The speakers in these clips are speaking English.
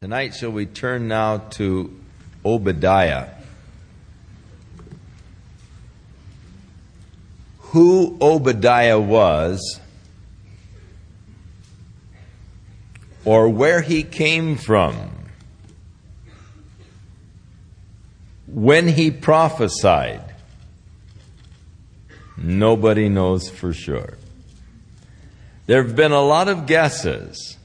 Tonight, shall we turn now to Obadiah? Who Obadiah was, or where he came from, when he prophesied, nobody knows for sure. There have been a lot of guesses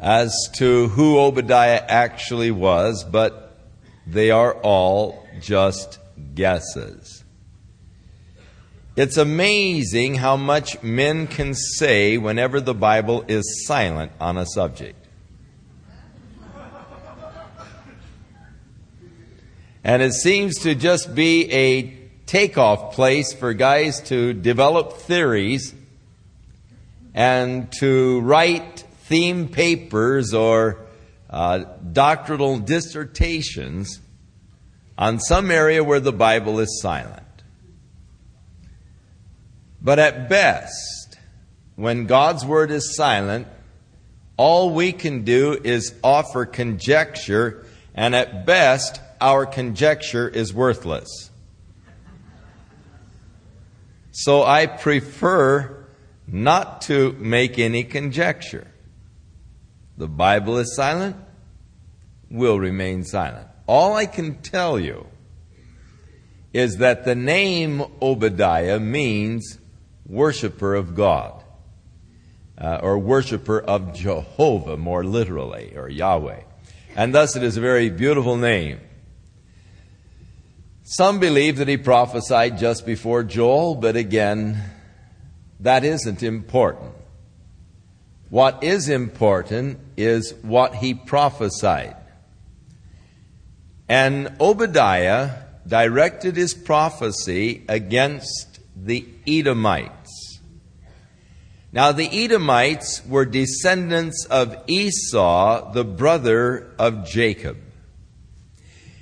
as to who Obadiah actually was, but they are all just guesses. It's amazing how much men can say whenever the Bible is silent on a subject. And it seems to just be a takeoff place for guys to develop theories and to write theme papers or uh, doctrinal dissertations on some area where the Bible is silent. But at best, when God's Word is silent, all we can do is offer conjecture, and at best, our conjecture is worthless. So I prefer not to make any conjecture. The Bible is silent, We'll remain silent. All I can tell you is that the name Obadiah means worshiper of God, uh, or worshiper of Jehovah, more literally, or Yahweh. And thus it is a very beautiful name. Some believe that he prophesied just before Joel, but again, that isn't important. What is important is what he prophesied. And Obadiah directed his prophecy against the Edomites. Now, the Edomites were descendants of Esau, the brother of Jacob.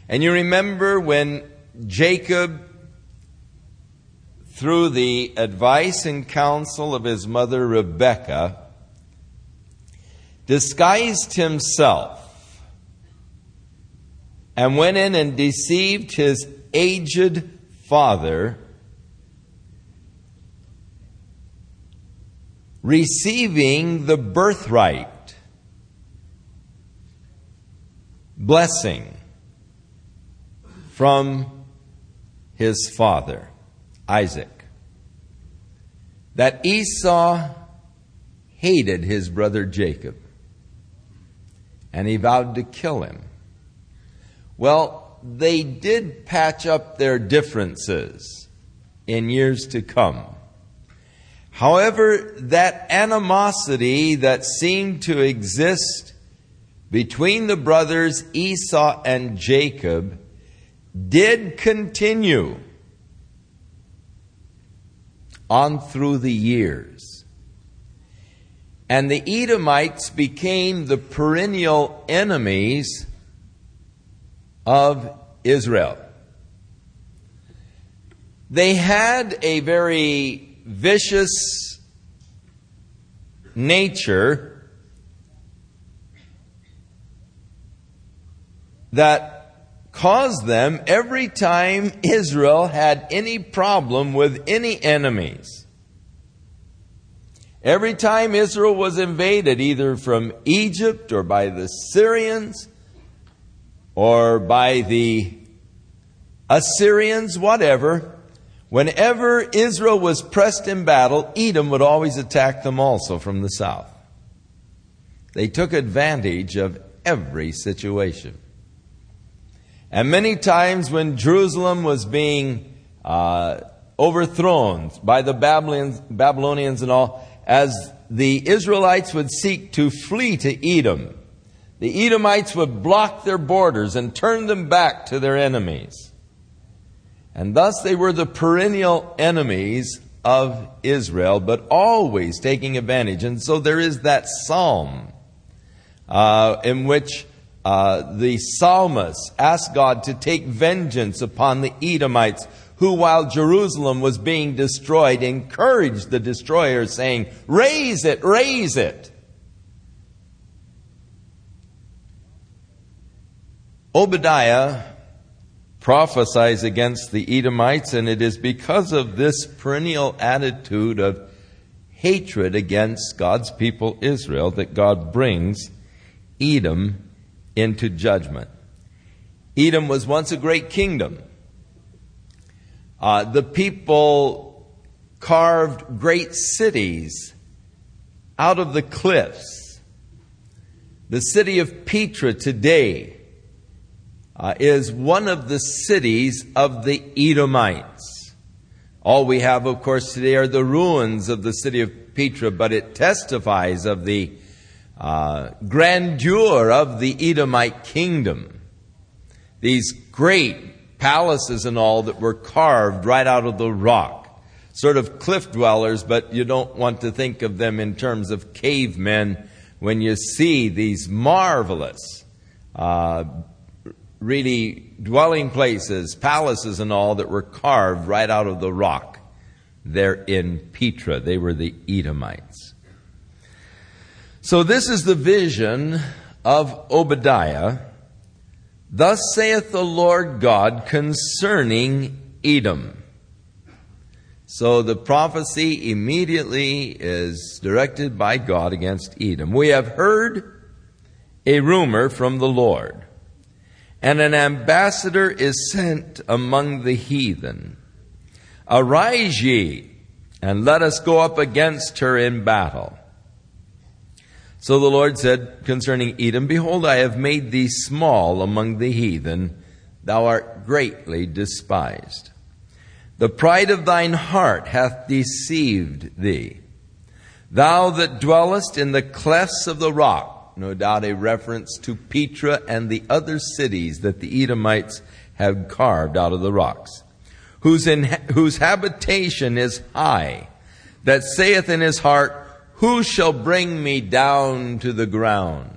And you remember when Jacob, through the advice and counsel of his mother Rebekah, disguised himself and went in and deceived his aged father, receiving the birthright, blessing from his father, Isaac. That Esau hated his brother Jacob and he vowed to kill him. Well, they did patch up their differences in years to come. However, that animosity that seemed to exist between the brothers Esau and Jacob did continue on through the years. And the Edomites became the perennial enemies of Israel. They had a very vicious nature that caused them every time Israel had any problem with any enemies Every time Israel was invaded, either from Egypt or by the Syrians or by the Assyrians, whatever, whenever Israel was pressed in battle, Edom would always attack them also from the south. They took advantage of every situation. And many times when Jerusalem was being uh, overthrown by the Babylonians, Babylonians and all, as the Israelites would seek to flee to Edom, the Edomites would block their borders and turn them back to their enemies. And thus they were the perennial enemies of Israel, but always taking advantage. And so there is that psalm uh, in which uh, the psalmist asked God to take vengeance upon the Edomites who, while Jerusalem was being destroyed, encouraged the destroyer, saying, Raise it, raise it. Obadiah prophesies against the Edomites, and it is because of this perennial attitude of hatred against God's people Israel that God brings Edom into judgment. Edom was once a great kingdom. Uh, the people carved great cities out of the cliffs. The city of Petra today uh, is one of the cities of the Edomites. All we have, of course, today are the ruins of the city of Petra, but it testifies of the uh, grandeur of the Edomite kingdom. These great palaces and all that were carved right out of the rock. Sort of cliff dwellers, but you don't want to think of them in terms of cavemen when you see these marvelous uh, really dwelling places, palaces, and all that were carved right out of the rock there in Petra. They were the Edomites. So, this is the vision of Obadiah. Thus saith the Lord God concerning Edom. So the prophecy immediately is directed by God against Edom. We have heard a rumor from the Lord and an ambassador is sent among the heathen. Arise ye, and let us go up against her in battle. So the Lord said concerning Edom, Behold, I have made thee small among the heathen, thou art greatly despised. The pride of thine heart hath deceived thee. Thou that dwellest in the clefts of the rock, no doubt a reference to Petra and the other cities that the Edomites have carved out of the rocks, whose, in, whose habitation is high, that saith in his heart, Who shall bring me down to the ground?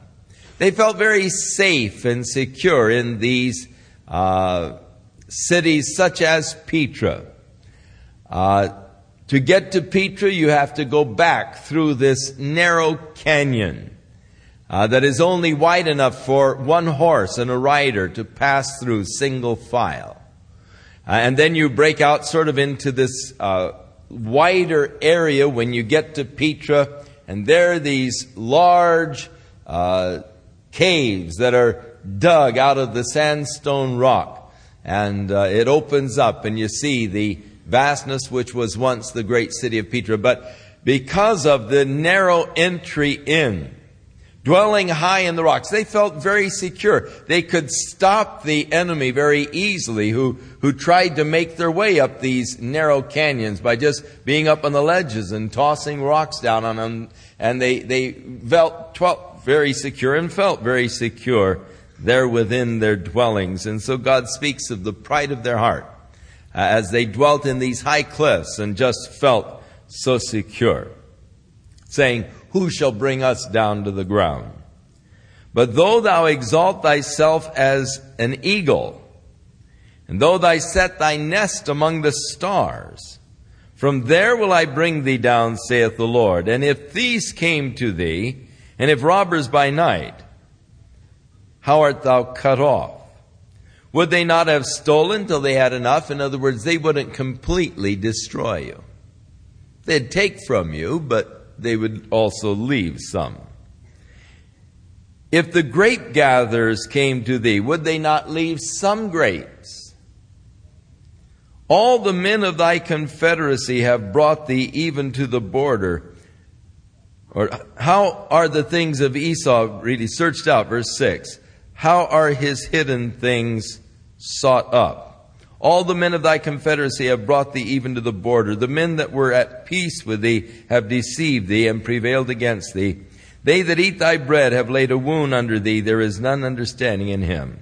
They felt very safe and secure in these uh, cities such as Petra. Uh, to get to Petra, you have to go back through this narrow canyon uh, that is only wide enough for one horse and a rider to pass through single file. Uh, and then you break out sort of into this uh, wider area when you get to Petra, and there are these large uh, caves that are dug out of the sandstone rock. And uh, it opens up, and you see the vastness which was once the great city of Petra. But because of the narrow entry in, dwelling high in the rocks. They felt very secure. They could stop the enemy very easily who, who tried to make their way up these narrow canyons by just being up on the ledges and tossing rocks down on them. And they, they felt, very secure and felt very secure there within their dwellings. And so God speaks of the pride of their heart uh, as they dwelt in these high cliffs and just felt so secure. Saying, who shall bring us down to the ground? But though thou exalt thyself as an eagle, and though thou set thy nest among the stars, from there will I bring thee down, saith the Lord. And if thieves came to thee, and if robbers by night, how art thou cut off? Would they not have stolen till they had enough? In other words, they wouldn't completely destroy you. They'd take from you, but they would also leave some. If the grape gatherers came to thee, would they not leave some grapes? All the men of thy confederacy have brought thee even to the border. Or how are the things of Esau really searched out? Verse 6. How are his hidden things sought up? All the men of thy confederacy have brought thee even to the border. The men that were at peace with thee have deceived thee and prevailed against thee. They that eat thy bread have laid a wound under thee. There is none understanding in him.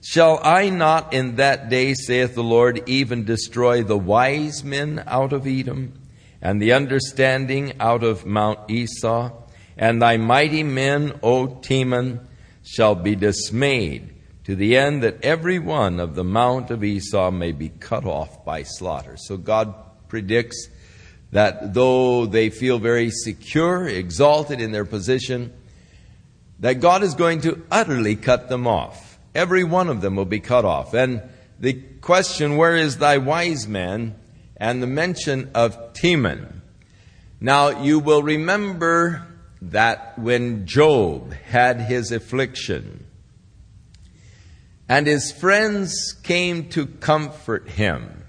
Shall I not in that day, saith the Lord, even destroy the wise men out of Edom, and the understanding out of Mount Esau? And thy mighty men, O Teman, shall be dismayed to the end that every one of the mount of Esau may be cut off by slaughter. So God predicts that though they feel very secure, exalted in their position, that God is going to utterly cut them off. Every one of them will be cut off. And the question, where is thy wise man? And the mention of Teman. Now you will remember that when Job had his affliction and his friends came to comfort him,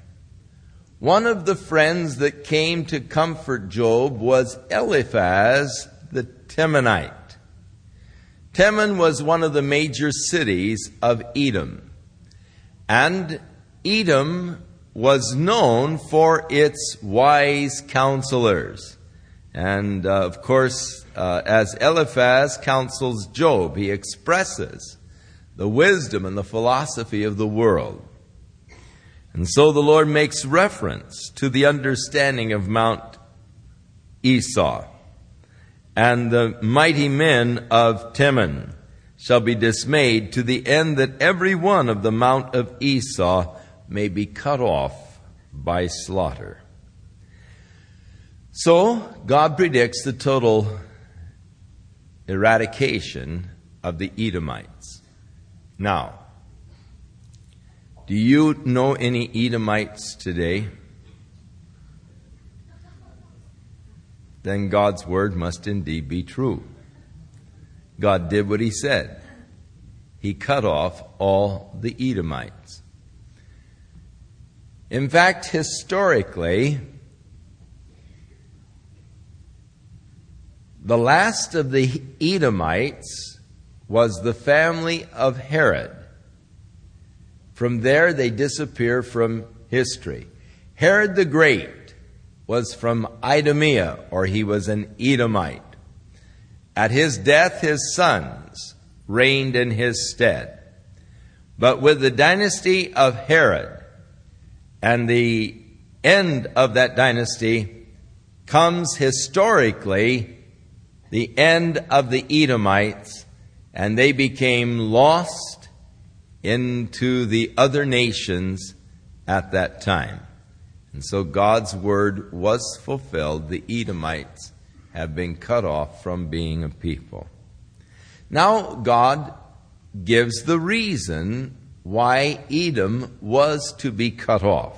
one of the friends that came to comfort Job was Eliphaz the Temanite. Teman was one of the major cities of Edom. And Edom was known for its wise counselors. And uh, of course, uh, as Eliphaz counsels Job, he expresses the wisdom and the philosophy of the world. And so the Lord makes reference to the understanding of Mount Esau. And the mighty men of Teman shall be dismayed to the end that every one of the Mount of Esau may be cut off by slaughter. So, God predicts the total eradication of the Edomites. Now, do you know any Edomites today? Then God's word must indeed be true. God did what he said. He cut off all the Edomites. In fact, historically, the last of the Edomites was the family of Herod. From there, they disappear from history. Herod the Great was from Idumea, or he was an Edomite. At his death, his sons reigned in his stead. But with the dynasty of Herod and the end of that dynasty comes historically the end of the Edomites, and they became lost into the other nations at that time. And so God's word was fulfilled. The Edomites have been cut off from being a people. Now God gives the reason why Edom was to be cut off.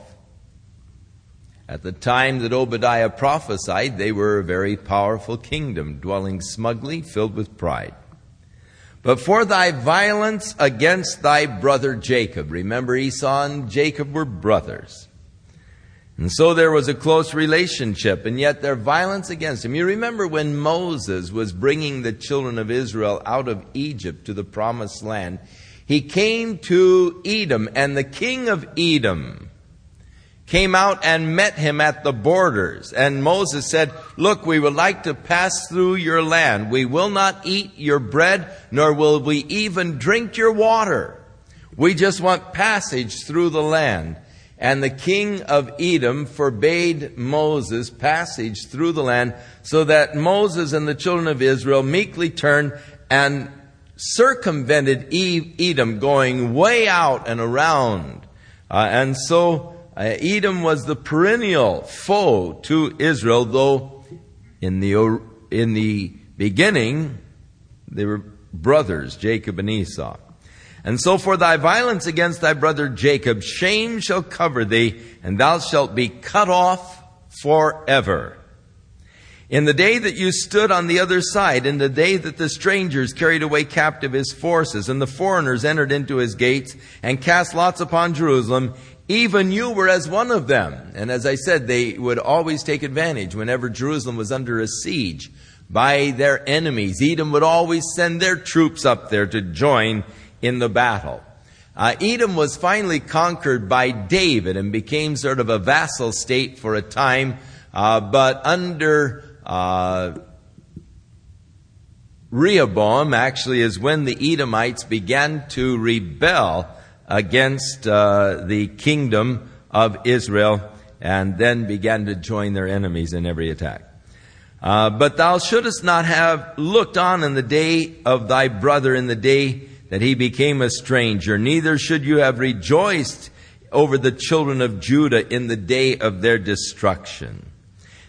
At the time that Obadiah prophesied, they were a very powerful kingdom, dwelling smugly, filled with pride. But for thy violence against thy brother Jacob. Remember, Esau and Jacob were brothers. And so there was a close relationship, and yet their violence against him. You remember when Moses was bringing the children of Israel out of Egypt to the promised land, he came to Edom, and the king of Edom, came out and met him at the borders. And Moses said, Look, we would like to pass through your land. We will not eat your bread, nor will we even drink your water. We just want passage through the land. And the king of Edom forbade Moses passage through the land so that Moses and the children of Israel meekly turned and circumvented Edom going way out and around. Uh, and so Uh, Edom was the perennial foe to Israel, though in the, in the beginning they were brothers, Jacob and Esau. And so for thy violence against thy brother Jacob, shame shall cover thee, and thou shalt be cut off forever. In the day that you stood on the other side, in the day that the strangers carried away captive his forces, and the foreigners entered into his gates, and cast lots upon Jerusalem, even you were as one of them. And as I said, they would always take advantage whenever Jerusalem was under a siege by their enemies. Edom would always send their troops up there to join in the battle. Uh, Edom was finally conquered by David and became sort of a vassal state for a time, uh, but under uh, Rehoboam actually is when the Edomites began to rebel against uh, the kingdom of Israel and then began to join their enemies in every attack. Uh, but thou shouldest not have looked on in the day of thy brother in the day that he became a stranger. Neither should you have rejoiced over the children of Judah in the day of their destruction.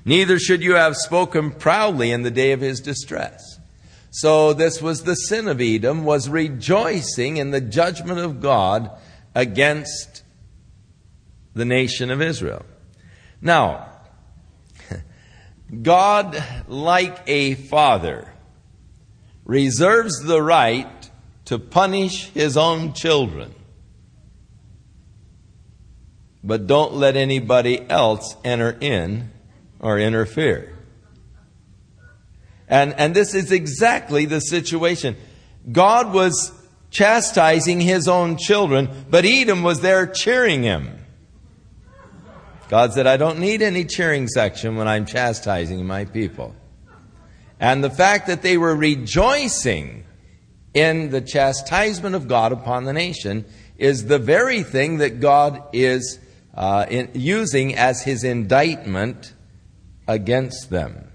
Neither should you have spoken proudly in the day of his distress. So this was the sin of Edom, was rejoicing in the judgment of God against the nation of Israel. Now, God, like a father, reserves the right to punish his own children. But don't let anybody else enter in or interfere. And, and this is exactly the situation. God was chastising his own children, but Edom was there cheering him. God said, I don't need any cheering section when I'm chastising my people. And the fact that they were rejoicing in the chastisement of God upon the nation is the very thing that God is uh, in, using as his indictment against them.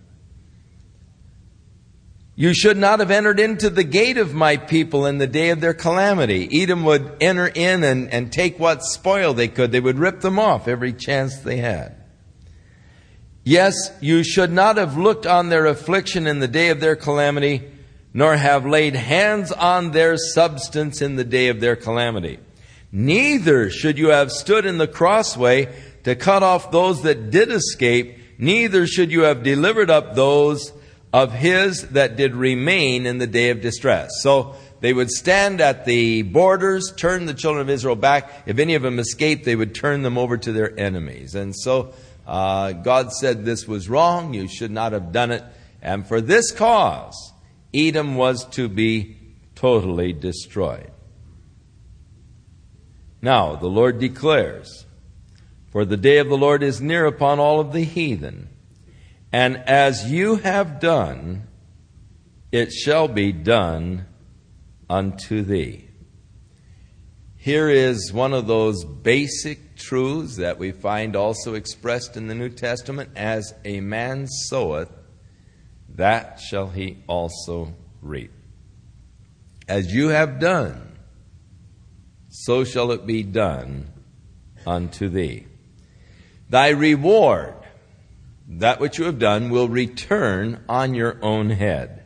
You should not have entered into the gate of my people in the day of their calamity. Edom would enter in and, and take what spoil they could. They would rip them off every chance they had. Yes, you should not have looked on their affliction in the day of their calamity, nor have laid hands on their substance in the day of their calamity. Neither should you have stood in the crossway to cut off those that did escape, neither should you have delivered up those of his that did remain in the day of distress. So they would stand at the borders, turn the children of Israel back. If any of them escaped, they would turn them over to their enemies. And so uh, God said this was wrong. You should not have done it. And for this cause, Edom was to be totally destroyed. Now, the Lord declares, For the day of the Lord is near upon all of the heathen and as you have done, it shall be done unto thee. Here is one of those basic truths that we find also expressed in the New Testament as a man soweth, that shall he also reap. As you have done, so shall it be done unto thee. Thy reward that which you have done will return on your own head.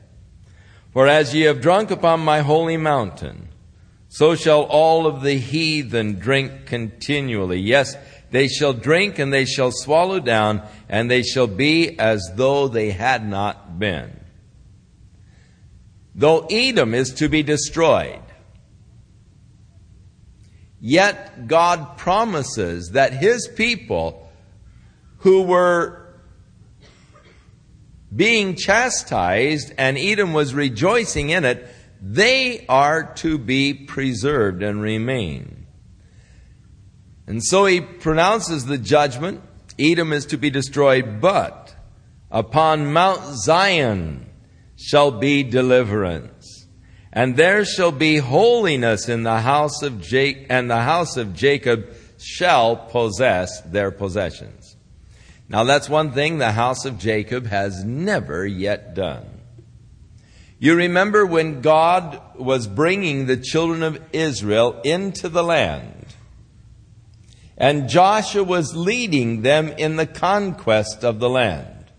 For as ye have drunk upon my holy mountain, so shall all of the heathen drink continually. Yes, they shall drink and they shall swallow down, and they shall be as though they had not been. Though Edom is to be destroyed, yet God promises that his people who were being chastised, and Edom was rejoicing in it, they are to be preserved and remain. And so he pronounces the judgment. Edom is to be destroyed, but upon Mount Zion shall be deliverance. And there shall be holiness in the house of Jacob, and the house of Jacob shall possess their possessions. Now, that's one thing the house of Jacob has never yet done. You remember when God was bringing the children of Israel into the land, and Joshua was leading them in the conquest of the land.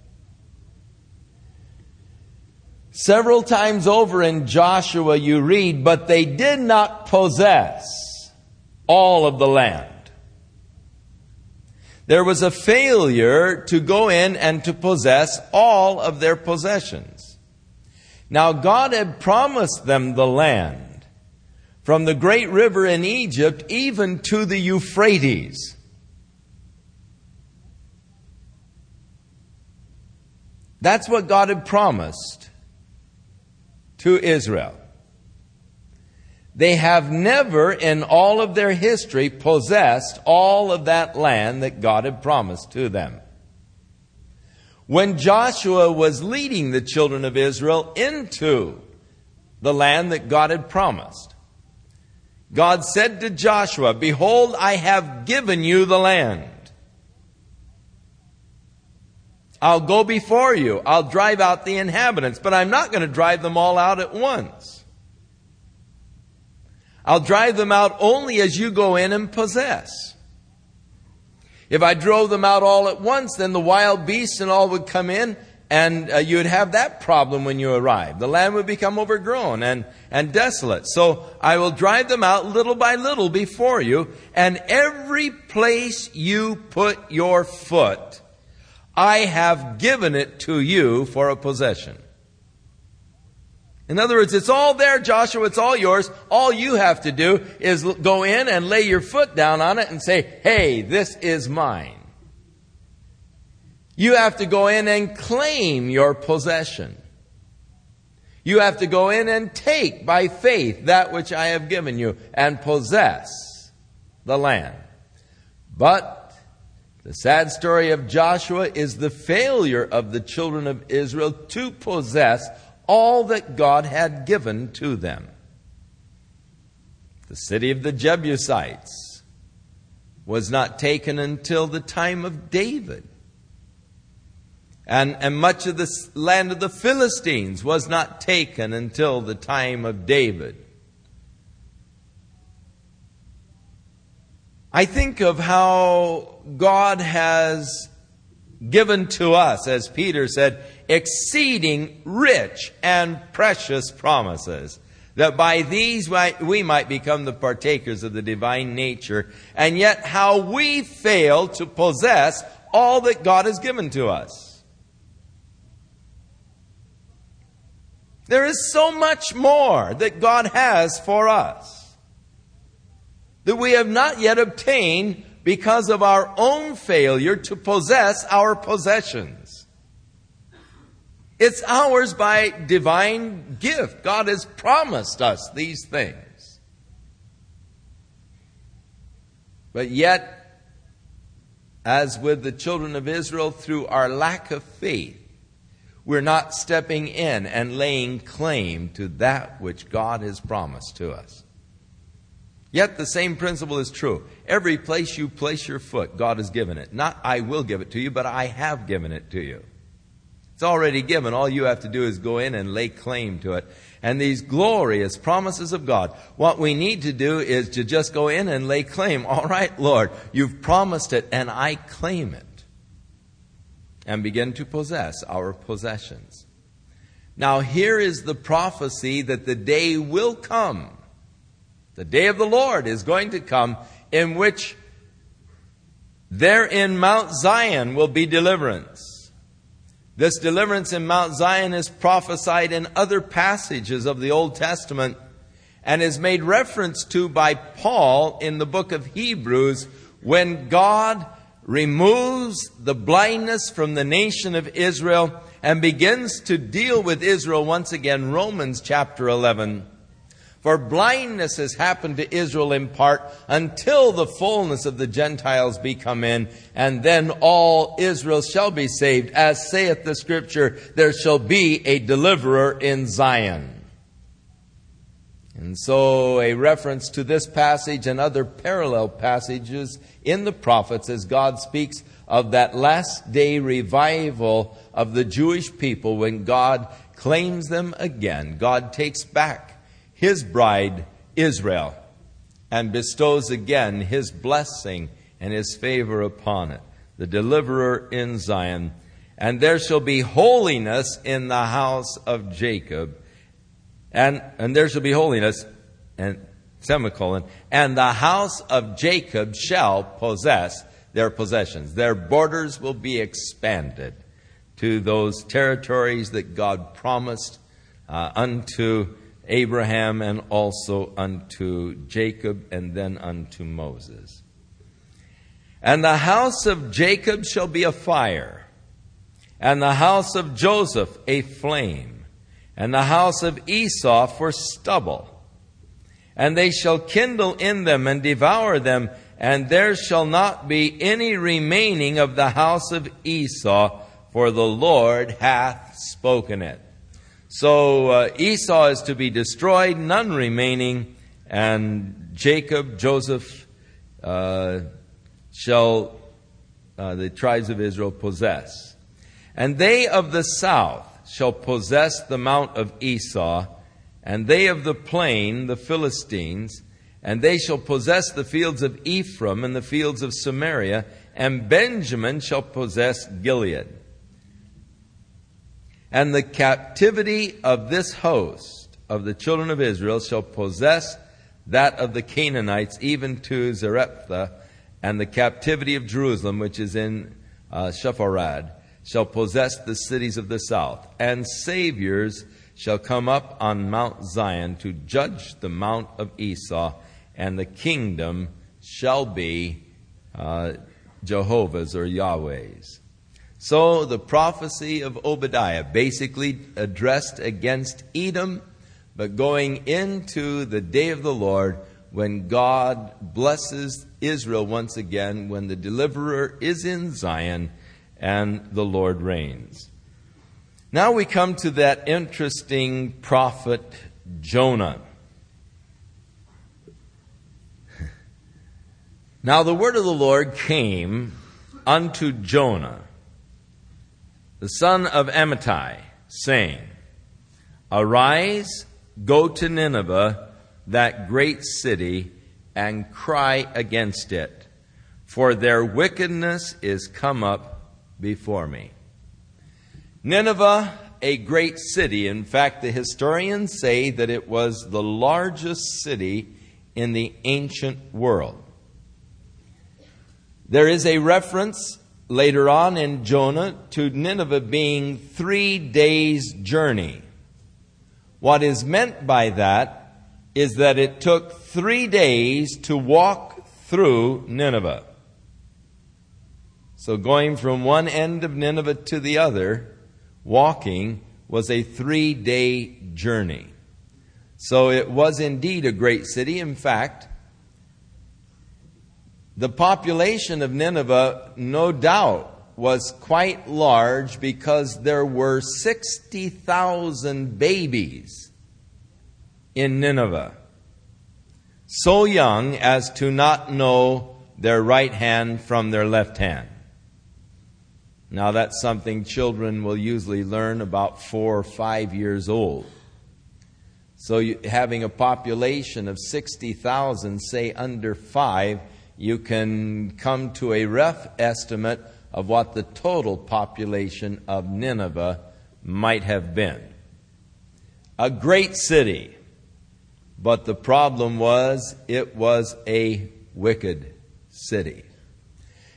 Several times over in Joshua, you read, but they did not possess all of the land. There was a failure to go in and to possess all of their possessions. Now God had promised them the land from the great river in Egypt even to the Euphrates. That's what God had promised to Israel. They have never in all of their history possessed all of that land that God had promised to them. When Joshua was leading the children of Israel into the land that God had promised, God said to Joshua, Behold, I have given you the land. I'll go before you. I'll drive out the inhabitants, but I'm not going to drive them all out at once. I'll drive them out only as you go in and possess. If I drove them out all at once, then the wild beasts and all would come in and uh, you'd have that problem when you arrive. The land would become overgrown and, and desolate. So I will drive them out little by little before you, and every place you put your foot, I have given it to you for a possession. In other words, it's all there, Joshua. It's all yours. All you have to do is go in and lay your foot down on it and say, hey, this is mine. You have to go in and claim your possession. You have to go in and take by faith that which I have given you and possess the land. But the sad story of Joshua is the failure of the children of Israel to possess all that God had given to them. The city of the Jebusites was not taken until the time of David. And, and much of the land of the Philistines was not taken until the time of David. I think of how God has given to us, as Peter said, exceeding rich and precious promises, that by these we might become the partakers of the divine nature, and yet how we fail to possess all that God has given to us. There is so much more that God has for us that we have not yet obtained because of our own failure to possess our possessions. It's ours by divine gift. God has promised us these things. But yet, as with the children of Israel, through our lack of faith, we're not stepping in and laying claim to that which God has promised to us. Yet the same principle is true. Every place you place your foot, God has given it. Not I will give it to you, but I have given it to you. It's already given. All you have to do is go in and lay claim to it. And these glorious promises of God, what we need to do is to just go in and lay claim. All right, Lord, you've promised it and I claim it and begin to possess our possessions. Now, here is the prophecy that the day will come. The day of the Lord is going to come in which there in Mount Zion will be deliverance. This deliverance in Mount Zion is prophesied in other passages of the Old Testament and is made reference to by Paul in the book of Hebrews when God removes the blindness from the nation of Israel and begins to deal with Israel once again. Romans chapter 11. For blindness has happened to Israel in part until the fullness of the Gentiles be come in, and then all Israel shall be saved. As saith the scripture, there shall be a deliverer in Zion. And so, a reference to this passage and other parallel passages in the prophets as God speaks of that last day revival of the Jewish people when God claims them again. God takes back his bride, Israel, and bestows again his blessing and his favor upon it. The deliverer in Zion. And there shall be holiness in the house of Jacob and, and there shall be holiness, and semicolon, and the house of Jacob shall possess their possessions. Their borders will be expanded to those territories that God promised uh, unto Abraham and also unto Jacob and then unto Moses. And the house of Jacob shall be a fire, and the house of Joseph a flame and the house of Esau for stubble. And they shall kindle in them and devour them, and there shall not be any remaining of the house of Esau, for the Lord hath spoken it. So uh, Esau is to be destroyed, none remaining, and Jacob, Joseph, uh, shall uh, the tribes of Israel possess. And they of the south shall possess the mount of Esau, and they of the plain, the Philistines, and they shall possess the fields of Ephraim and the fields of Samaria, and Benjamin shall possess Gilead. And the captivity of this host of the children of Israel shall possess that of the Canaanites, even to Zarephath, and the captivity of Jerusalem, which is in uh, Sepharad, shall possess the cities of the south. And saviors shall come up on Mount Zion to judge the mount of Esau, and the kingdom shall be uh, Jehovah's or Yahweh's. So the prophecy of Obadiah basically addressed against Edom, but going into the day of the Lord when God blesses Israel once again, when the deliverer is in Zion and the Lord reigns. Now we come to that interesting prophet Jonah. Now the word of the Lord came unto Jonah the son of Amittai, saying, Arise, go to Nineveh, that great city, and cry against it, for their wickedness is come up before me. Nineveh, a great city. In fact, the historians say that it was the largest city in the ancient world. There is a reference later on in Jonah to Nineveh being three days' journey. What is meant by that is that it took three days to walk through Nineveh. So going from one end of Nineveh to the other, walking, was a three day journey. So it was indeed a great city. In fact, the population of Nineveh, no doubt, was quite large because there were 60,000 babies in Nineveh, so young as to not know their right hand from their left hand. Now, that's something children will usually learn about four or five years old. So, you, having a population of 60,000, say under five, you can come to a rough estimate of what the total population of Nineveh might have been. A great city, but the problem was it was a wicked city.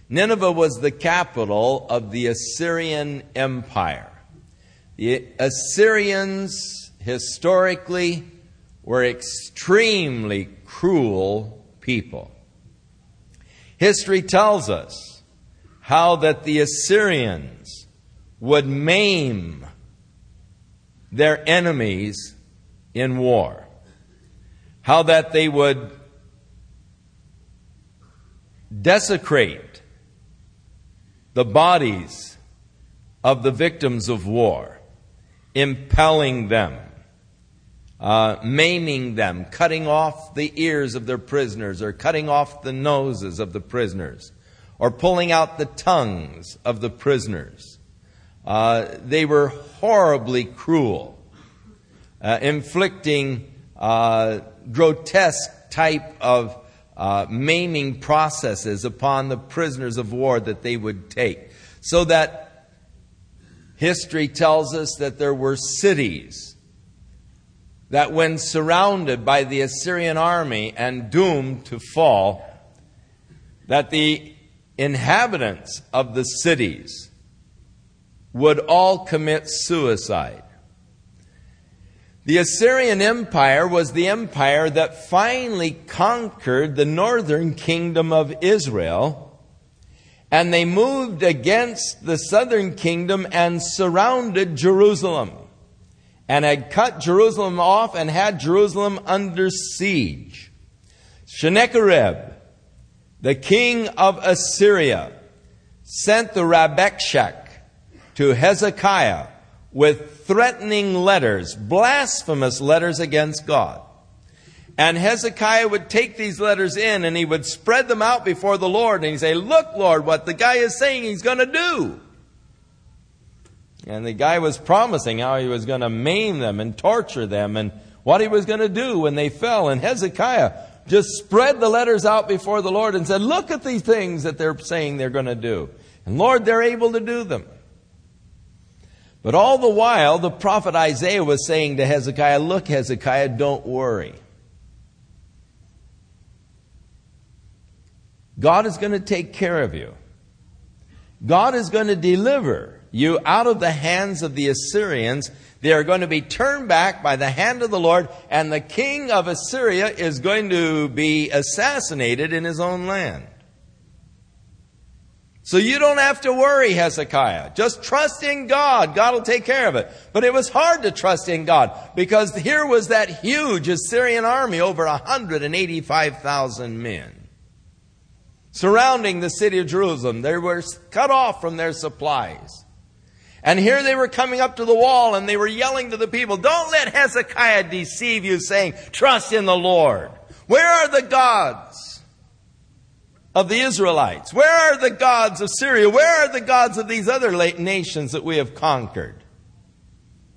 Nineveh was the capital of the Assyrian Empire. The Assyrians historically were extremely cruel people. History tells us how that the Assyrians would maim their enemies in war, how that they would desecrate the bodies of the victims of war, impelling them uh, maiming them, cutting off the ears of their prisoners, or cutting off the noses of the prisoners, or pulling out the tongues of the prisoners. Uh, they were horribly cruel, uh, inflicting uh, grotesque type of uh, maiming processes upon the prisoners of war that they would take. So that history tells us that there were cities that when surrounded by the Assyrian army and doomed to fall, that the inhabitants of the cities would all commit suicide. The Assyrian Empire was the empire that finally conquered the northern kingdom of Israel, and they moved against the southern kingdom and surrounded Jerusalem and had cut Jerusalem off and had Jerusalem under siege. Sennacherib, the king of Assyria, sent the Rabshakeh to Hezekiah with threatening letters, blasphemous letters against God. And Hezekiah would take these letters in and he would spread them out before the Lord and he'd say, Look, Lord, what the guy is saying he's going to do. And the guy was promising how he was going to maim them and torture them and what he was going to do when they fell. And Hezekiah just spread the letters out before the Lord and said, Look at these things that they're saying they're going to do. And Lord, they're able to do them. But all the while, the prophet Isaiah was saying to Hezekiah, Look, Hezekiah, don't worry. God is going to take care of you. God is going to deliver you out of the hands of the Assyrians. They are going to be turned back by the hand of the Lord, and the king of Assyria is going to be assassinated in his own land. So you don't have to worry, Hezekiah. Just trust in God. God will take care of it. But it was hard to trust in God because here was that huge Assyrian army, over 185,000 men surrounding the city of Jerusalem. They were cut off from their supplies. And here they were coming up to the wall and they were yelling to the people, don't let Hezekiah deceive you saying, trust in the Lord. Where are the gods of the Israelites? Where are the gods of Syria? Where are the gods of these other nations that we have conquered?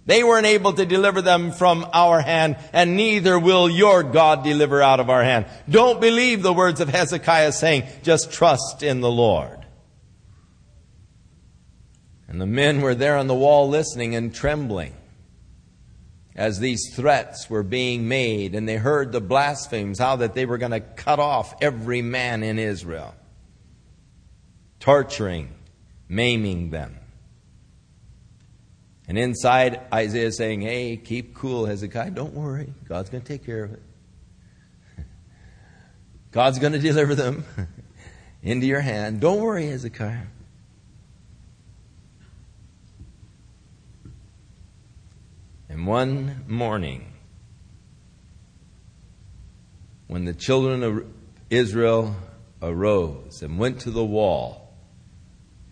They weren't able to deliver them from our hand, and neither will your God deliver out of our hand. Don't believe the words of Hezekiah saying, just trust in the Lord. And the men were there on the wall listening and trembling as these threats were being made, and they heard the blasphemies, how that they were going to cut off every man in Israel, torturing, maiming them. And inside, Isaiah is saying, Hey, keep cool, Hezekiah. Don't worry. God's going to take care of it. God's going to deliver them into your hand. Don't worry, Hezekiah. And one morning, when the children of Israel arose and went to the wall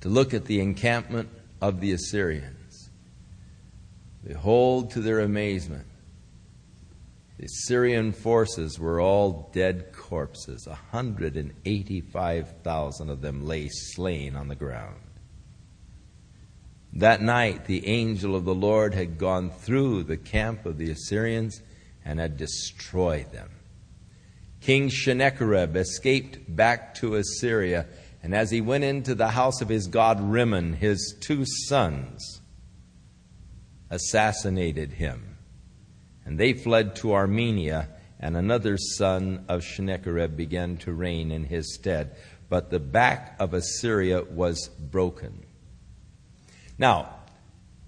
to look at the encampment of the Assyrians, Behold, to their amazement, the Syrian forces were all dead corpses. 185,000 of them lay slain on the ground. That night, the angel of the Lord had gone through the camp of the Assyrians and had destroyed them. King Sennacherib escaped back to Assyria, and as he went into the house of his god Rimmon, his two sons, assassinated him. And they fled to Armenia, and another son of Sennacherib began to reign in his stead. But the back of Assyria was broken. Now,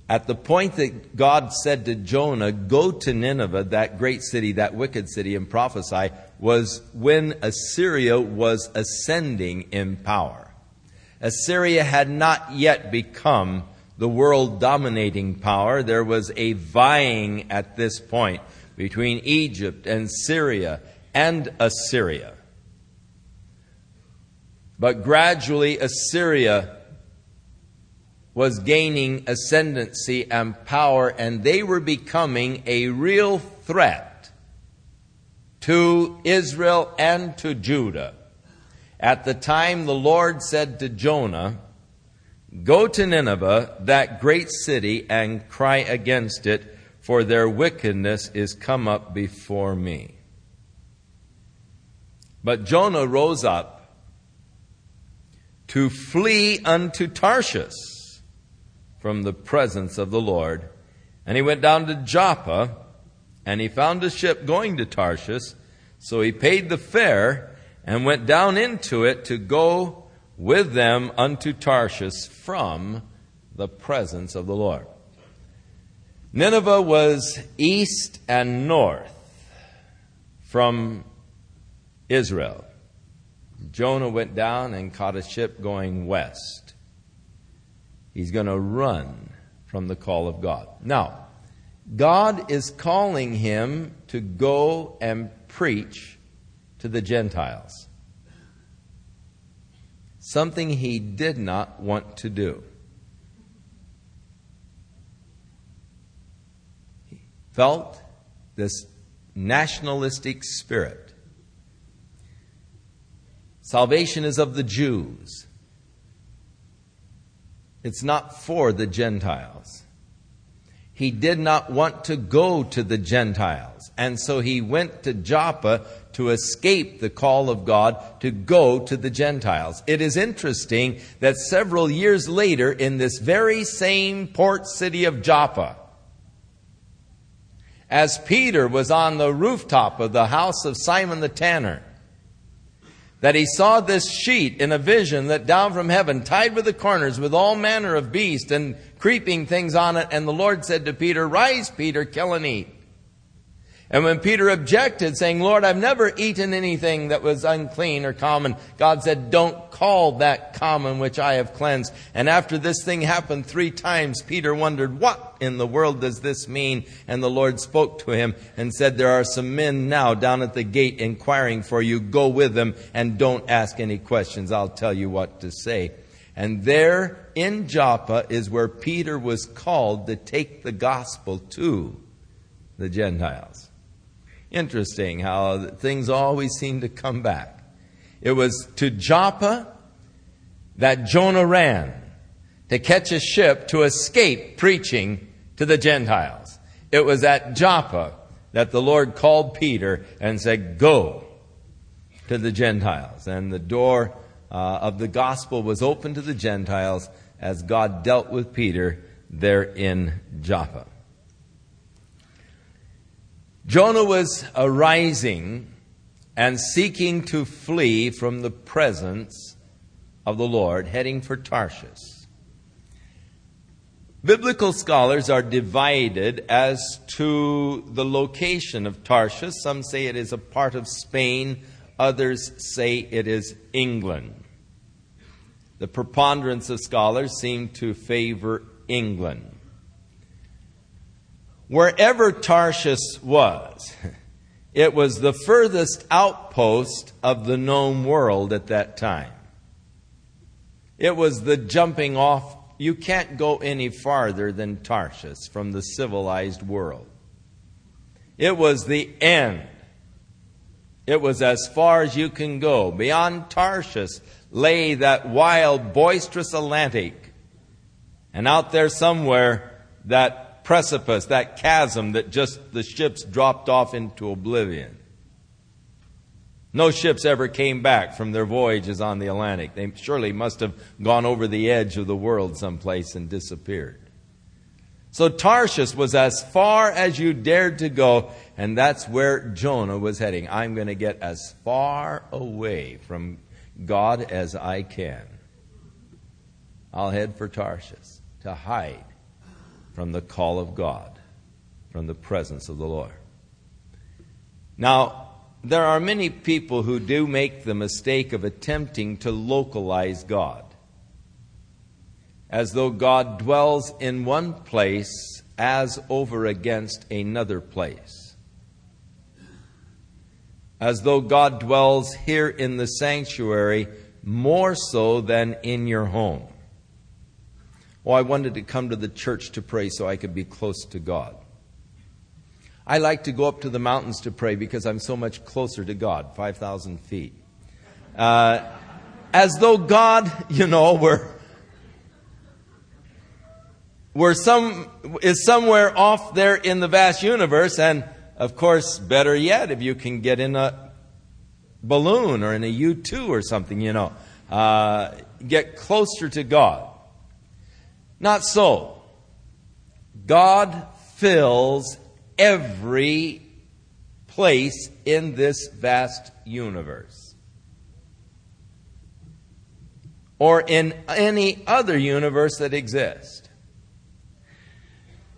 at the point that God said to Jonah, Go to Nineveh, that great city, that wicked city, and prophesy, was when Assyria was ascending in power. Assyria had not yet become the world dominating power. There was a vying at this point between Egypt and Syria and Assyria. But gradually, Assyria was gaining ascendancy and power, and they were becoming a real threat to Israel and to Judah. At the time, the Lord said to Jonah, Go to Nineveh, that great city, and cry against it, for their wickedness is come up before me. But Jonah rose up to flee unto Tarshish from the presence of the Lord. And he went down to Joppa, and he found a ship going to Tarshish. So he paid the fare and went down into it to go with them unto Tarshish from the presence of the Lord. Nineveh was east and north from Israel. Jonah went down and caught a ship going west. He's going to run from the call of God. Now, God is calling him to go and preach to the Gentiles something he did not want to do. He felt this nationalistic spirit. Salvation is of the Jews. It's not for the Gentiles. he did not want to go to the Gentiles. And so he went to Joppa to escape the call of God to go to the Gentiles. It is interesting that several years later, in this very same port city of Joppa, as Peter was on the rooftop of the house of Simon the tanner, that he saw this sheet in a vision that down from heaven, tied with the corners with all manner of beasts and creeping things on it. And the Lord said to Peter, Rise, Peter, kill and eat. And when Peter objected, saying, Lord, I've never eaten anything that was unclean or common, God said, Don't call that common which I have cleansed. And after this thing happened three times, Peter wondered, What in the world does this mean? And the Lord spoke to him and said, There are some men now down at the gate inquiring for you. Go with them and don't ask any questions. I'll tell you what to say. And there in Joppa is where Peter was called to take the gospel to the Gentiles. Interesting how things always seem to come back. It was to Joppa that Jonah ran to catch a ship to escape preaching to the Gentiles. It was at Joppa that the Lord called Peter and said, Go to the Gentiles. And the door uh, of the gospel was open to the Gentiles as God dealt with Peter there in Joppa. Jonah was arising and seeking to flee from the presence of the Lord, heading for Tarshish. Biblical scholars are divided as to the location of Tarshish. Some say it is a part of Spain, others say it is England. The preponderance of scholars seem to favor England. Wherever Tarshish was, it was the furthest outpost of the known world at that time. It was the jumping off. You can't go any farther than Tarshish from the civilized world. It was the end. It was as far as you can go. Beyond Tarshish lay that wild, boisterous Atlantic. And out there somewhere, that precipice, that chasm that just the ships dropped off into oblivion. No ships ever came back from their voyages on the Atlantic. They surely must have gone over the edge of the world someplace and disappeared. So Tarshish was as far as you dared to go, and that's where Jonah was heading. I'm going to get as far away from God as I can. I'll head for Tarshish to hide from the call of God, from the presence of the Lord. Now, there are many people who do make the mistake of attempting to localize God, as though God dwells in one place as over against another place, as though God dwells here in the sanctuary more so than in your home. Oh, I wanted to come to the church to pray so I could be close to God. I like to go up to the mountains to pray because I'm so much closer to God, 5,000 feet. Uh, as though God, you know, were, were some, is somewhere off there in the vast universe. And of course, better yet, if you can get in a balloon or in a U 2 or something, you know, uh, get closer to God. Not so. God fills every place in this vast universe. Or in any other universe that exists.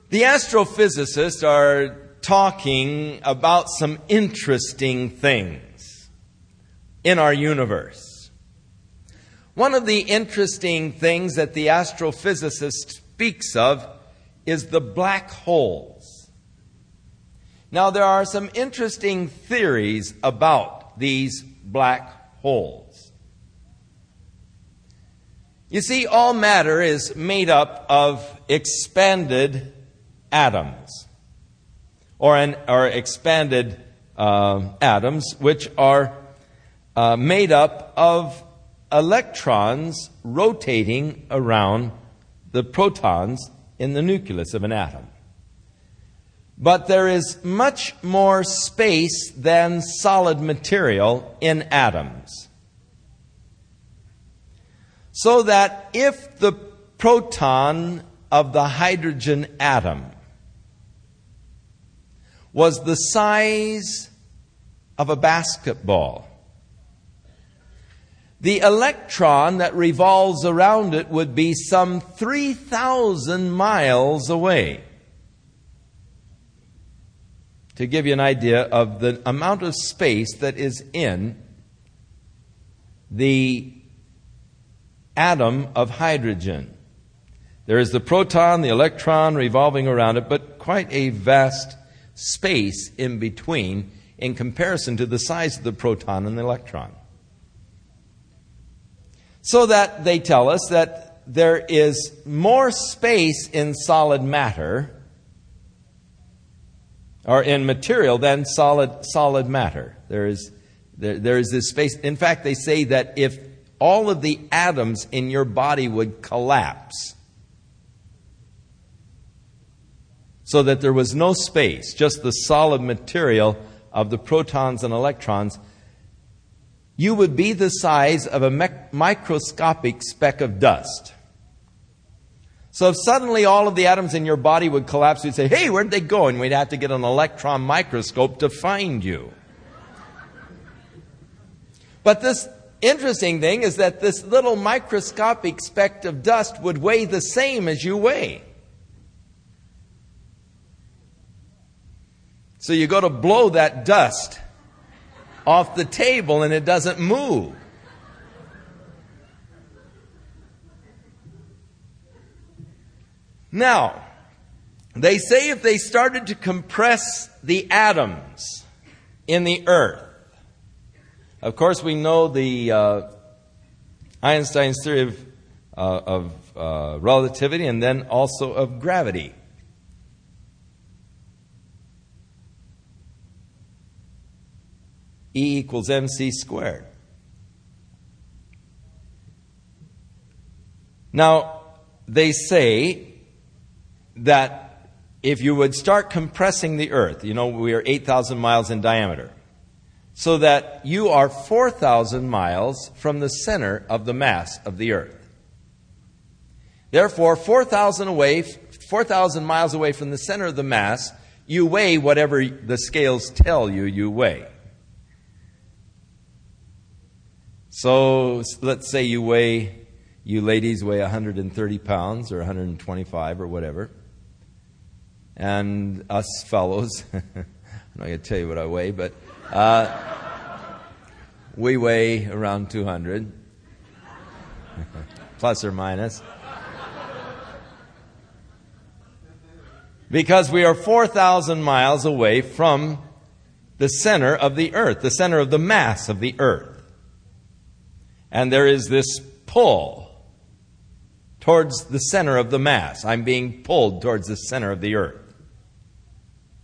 The astrophysicists are talking about some interesting things in our universe. One of the interesting things that the astrophysicist speaks of is the black holes. Now, there are some interesting theories about these black holes. You see, all matter is made up of expanded atoms, or, an, or expanded uh, atoms, which are uh, made up of electrons rotating around the protons in the nucleus of an atom. But there is much more space than solid material in atoms. So that if the proton of the hydrogen atom was the size of a basketball, the electron that revolves around it would be some 3,000 miles away. To give you an idea of the amount of space that is in the atom of hydrogen. There is the proton, the electron revolving around it, but quite a vast space in between in comparison to the size of the proton and the electron. So that they tell us that there is more space in solid matter or in material than solid solid matter. There is there, there is this space. In fact, they say that if all of the atoms in your body would collapse so that there was no space, just the solid material of the protons and electrons, you would be the size of a microscopic speck of dust. So if suddenly all of the atoms in your body would collapse, we'd say, hey, where'd they go? And we'd have to get an electron microscope to find you. But this interesting thing is that this little microscopic speck of dust would weigh the same as you weigh. So you go to blow that dust off the table and it doesn't move. Now, they say if they started to compress the atoms in the earth, of course, we know the uh, Einstein's theory of, uh, of uh, relativity and then also of gravity. E equals mc squared. Now, they say that if you would start compressing the earth, you know, we are 8,000 miles in diameter, so that you are 4,000 miles from the center of the mass of the earth. Therefore, 4,000 away, 4,000 miles away from the center of the mass, you weigh whatever the scales tell you you weigh. So let's say you weigh, you ladies weigh 130 pounds or 125 or whatever. And us fellows, I'm not going to tell you what I weigh, but uh, we weigh around 200, plus or minus. Because we are 4,000 miles away from the center of the earth, the center of the mass of the earth. And there is this pull towards the center of the mass. I'm being pulled towards the center of the earth.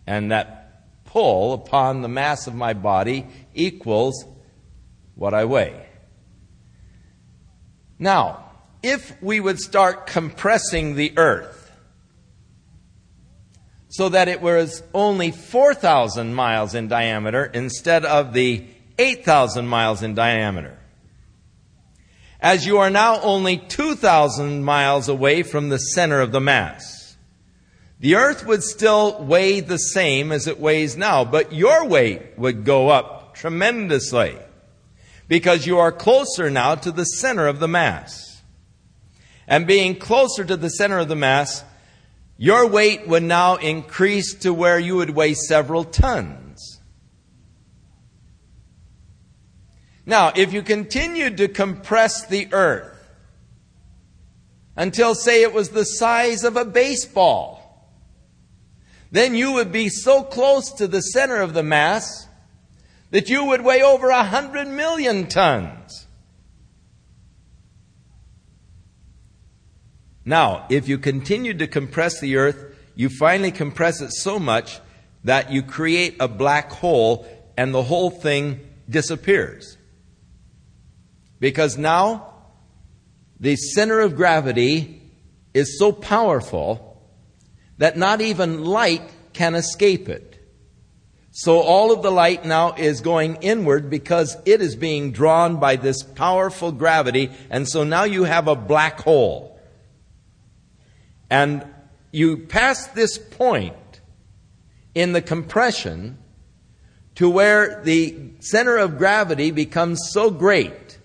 And that pull upon the mass of my body equals what I weigh. Now, if we would start compressing the earth so that it was only 4,000 miles in diameter instead of the 8,000 miles in diameter, as you are now only 2,000 miles away from the center of the mass. The earth would still weigh the same as it weighs now, but your weight would go up tremendously because you are closer now to the center of the mass. And being closer to the center of the mass, your weight would now increase to where you would weigh several tons. Now, if you continued to compress the earth until, say, it was the size of a baseball, then you would be so close to the center of the mass that you would weigh over a hundred million tons. Now, if you continue to compress the earth, you finally compress it so much that you create a black hole and the whole thing disappears. Because now the center of gravity is so powerful that not even light can escape it. So all of the light now is going inward because it is being drawn by this powerful gravity. And so now you have a black hole. And you pass this point in the compression to where the center of gravity becomes so great,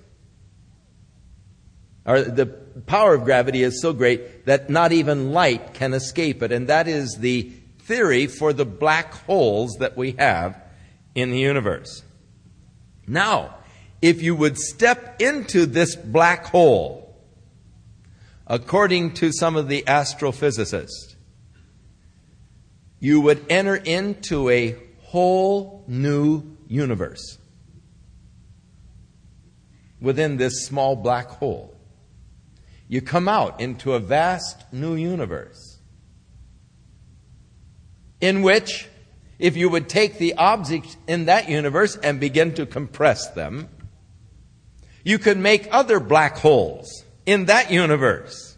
or the power of gravity is so great that not even light can escape it. And that is the theory for the black holes that we have in the universe. Now, if you would step into this black hole, according to some of the astrophysicists, you would enter into a whole new universe within this small black hole. You come out into a vast new universe in which, if you would take the objects in that universe and begin to compress them, you could make other black holes in that universe.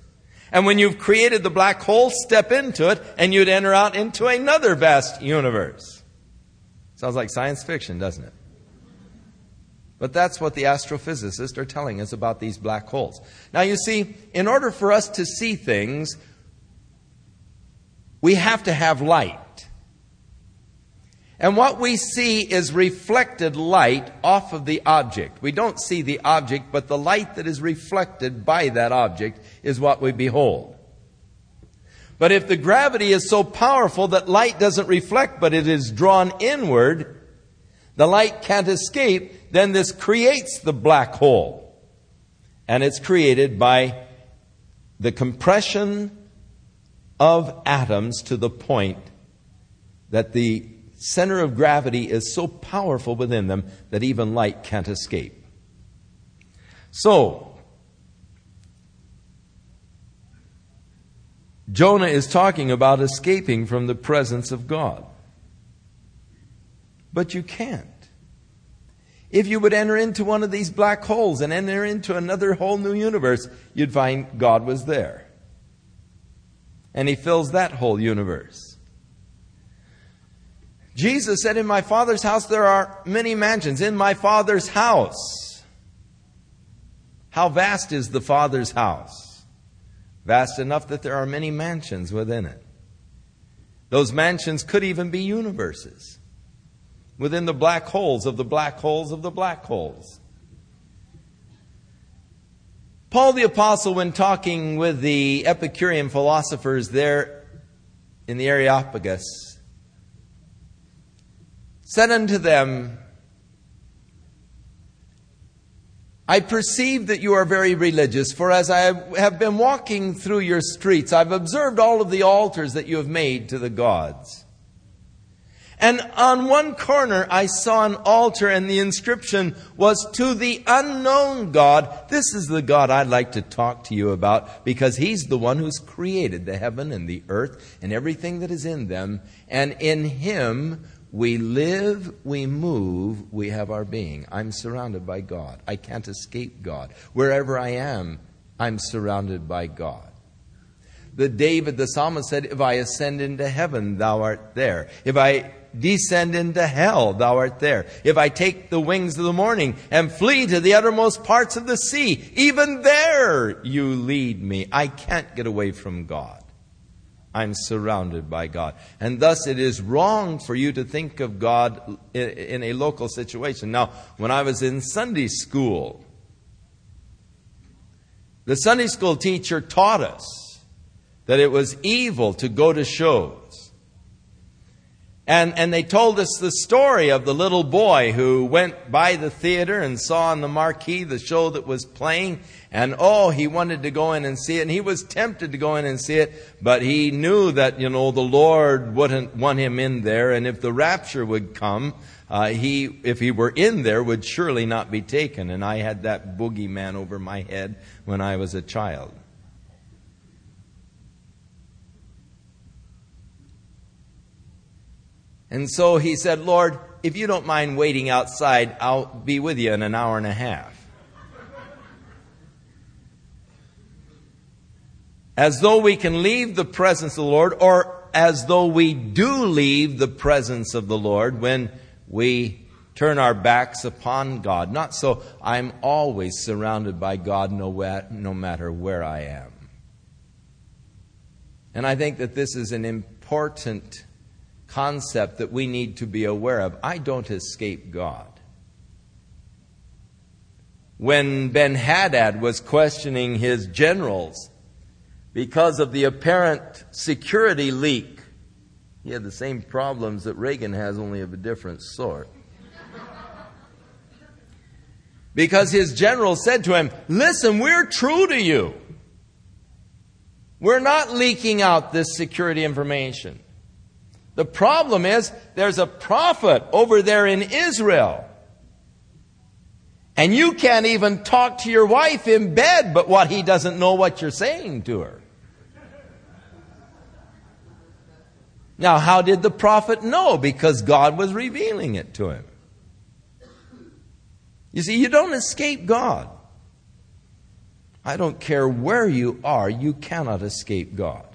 And when you've created the black hole, step into it and you'd enter out into another vast universe. Sounds like science fiction, doesn't it? But that's what the astrophysicists are telling us about these black holes. Now, you see, in order for us to see things, we have to have light. And what we see is reflected light off of the object. We don't see the object, but the light that is reflected by that object is what we behold. But if the gravity is so powerful that light doesn't reflect, but it is drawn inward, the light can't escape, then this creates the black hole. And it's created by the compression of atoms to the point that the center of gravity is so powerful within them that even light can't escape. So, Jonah is talking about escaping from the presence of God. But you can't. If you would enter into one of these black holes and enter into another whole new universe, you'd find God was there. And He fills that whole universe. Jesus said, In my Father's house there are many mansions. In my Father's house. How vast is the Father's house? Vast enough that there are many mansions within it. Those mansions could even be universes within the black holes of the black holes of the black holes. Paul the Apostle, when talking with the Epicurean philosophers there in the Areopagus, said unto them, I perceive that you are very religious, for as I have been walking through your streets, I've observed all of the altars that you have made to the gods. And on one corner I saw an altar and the inscription was to the unknown God. This is the God I'd like to talk to you about because He's the one who's created the heaven and the earth and everything that is in them. And in Him we live, we move, we have our being. I'm surrounded by God. I can't escape God. Wherever I am, I'm surrounded by God. The David the psalmist said, If I ascend into heaven, thou art there. If I descend into hell, thou art there. If I take the wings of the morning and flee to the uttermost parts of the sea, even there you lead me. I can't get away from God. I'm surrounded by God. And thus it is wrong for you to think of God in a local situation. Now, when I was in Sunday school, the Sunday school teacher taught us that it was evil to go to shows. And, and they told us the story of the little boy who went by the theater and saw on the marquee the show that was playing. And oh, he wanted to go in and see it. And he was tempted to go in and see it, but he knew that, you know, the Lord wouldn't want him in there. And if the rapture would come, uh, he, if he were in there, would surely not be taken. And I had that boogeyman over my head when I was a child. And so he said, Lord, if you don't mind waiting outside, I'll be with you in an hour and a half. As though we can leave the presence of the Lord or as though we do leave the presence of the Lord when we turn our backs upon God. Not so. I'm always surrounded by God no, no matter where I am. And I think that this is an important concept that we need to be aware of. I don't escape God. When Ben Hadad was questioning his generals because of the apparent security leak, he had the same problems that Reagan has, only of a different sort. Because his general said to him, Listen, we're true to you. We're not leaking out this security information. The problem is there's a prophet over there in Israel. And you can't even talk to your wife in bed, but what he doesn't know what you're saying to her. Now, how did the prophet know? Because God was revealing it to him. You see, you don't escape God. I don't care where you are, you cannot escape God.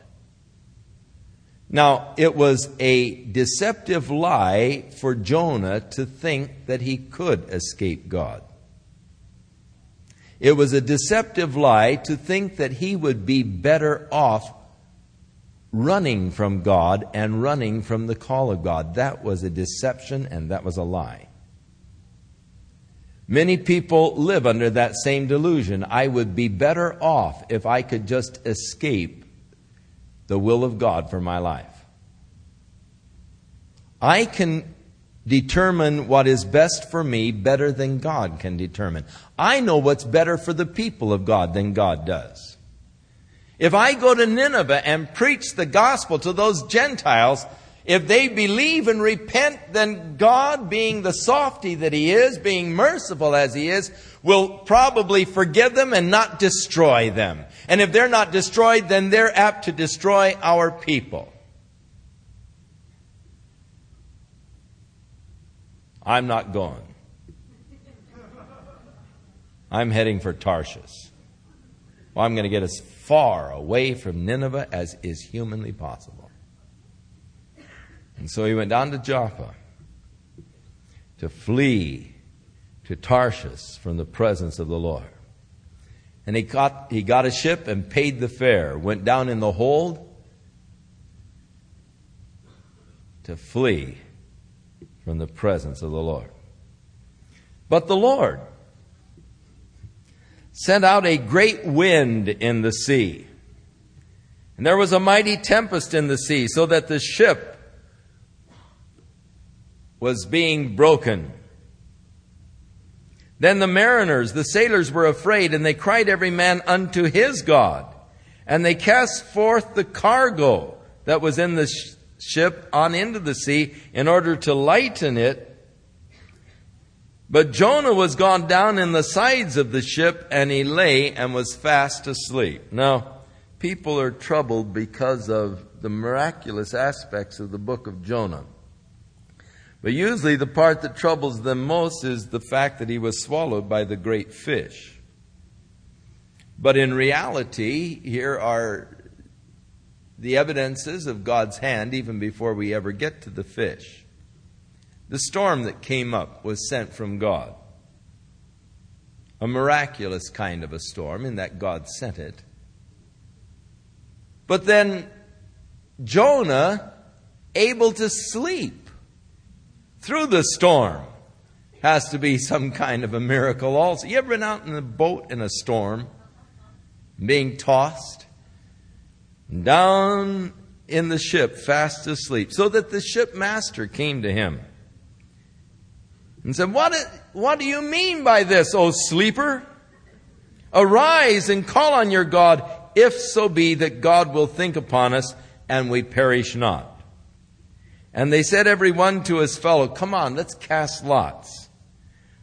Now, it was a deceptive lie for Jonah to think that he could escape God. It was a deceptive lie to think that he would be better off running from God and running from the call of God. That was a deception and that was a lie. Many people live under that same delusion. I would be better off if I could just escape the will of God for my life. I can determine what is best for me better than God can determine. I know what's better for the people of God than God does. If I go to Nineveh and preach the gospel to those Gentiles, if they believe and repent, then God, being the softy that He is, being merciful as He is, will probably forgive them and not destroy them. And if they're not destroyed, then they're apt to destroy our people. I'm not going. I'm heading for Tarshish. Well, I'm going to get as far away from Nineveh as is humanly possible. And so he went down to Joppa to flee to Tarshish from the presence of the Lord. And he got, he got a ship and paid the fare, went down in the hold to flee from the presence of the Lord. But the Lord sent out a great wind in the sea. And there was a mighty tempest in the sea, so that the ship was being broken. Then the mariners, the sailors were afraid, and they cried every man unto his God. And they cast forth the cargo that was in the sh- ship on into the sea in order to lighten it. But Jonah was gone down in the sides of the ship, and he lay and was fast asleep. Now, people are troubled because of the miraculous aspects of the book of Jonah. But usually the part that troubles them most is the fact that he was swallowed by the great fish. But in reality, here are the evidences of God's hand even before we ever get to the fish. The storm that came up was sent from God. A miraculous kind of a storm in that God sent it. But then Jonah, able to sleep, through the storm has to be some kind of a miracle also. You ever been out in a boat in a storm, being tossed? Down in the ship, fast asleep, so that the shipmaster came to him and said, what, what do you mean by this, O sleeper? Arise and call on your God, if so be that God will think upon us and we perish not. And they said every one to his fellow, Come on, let's cast lots,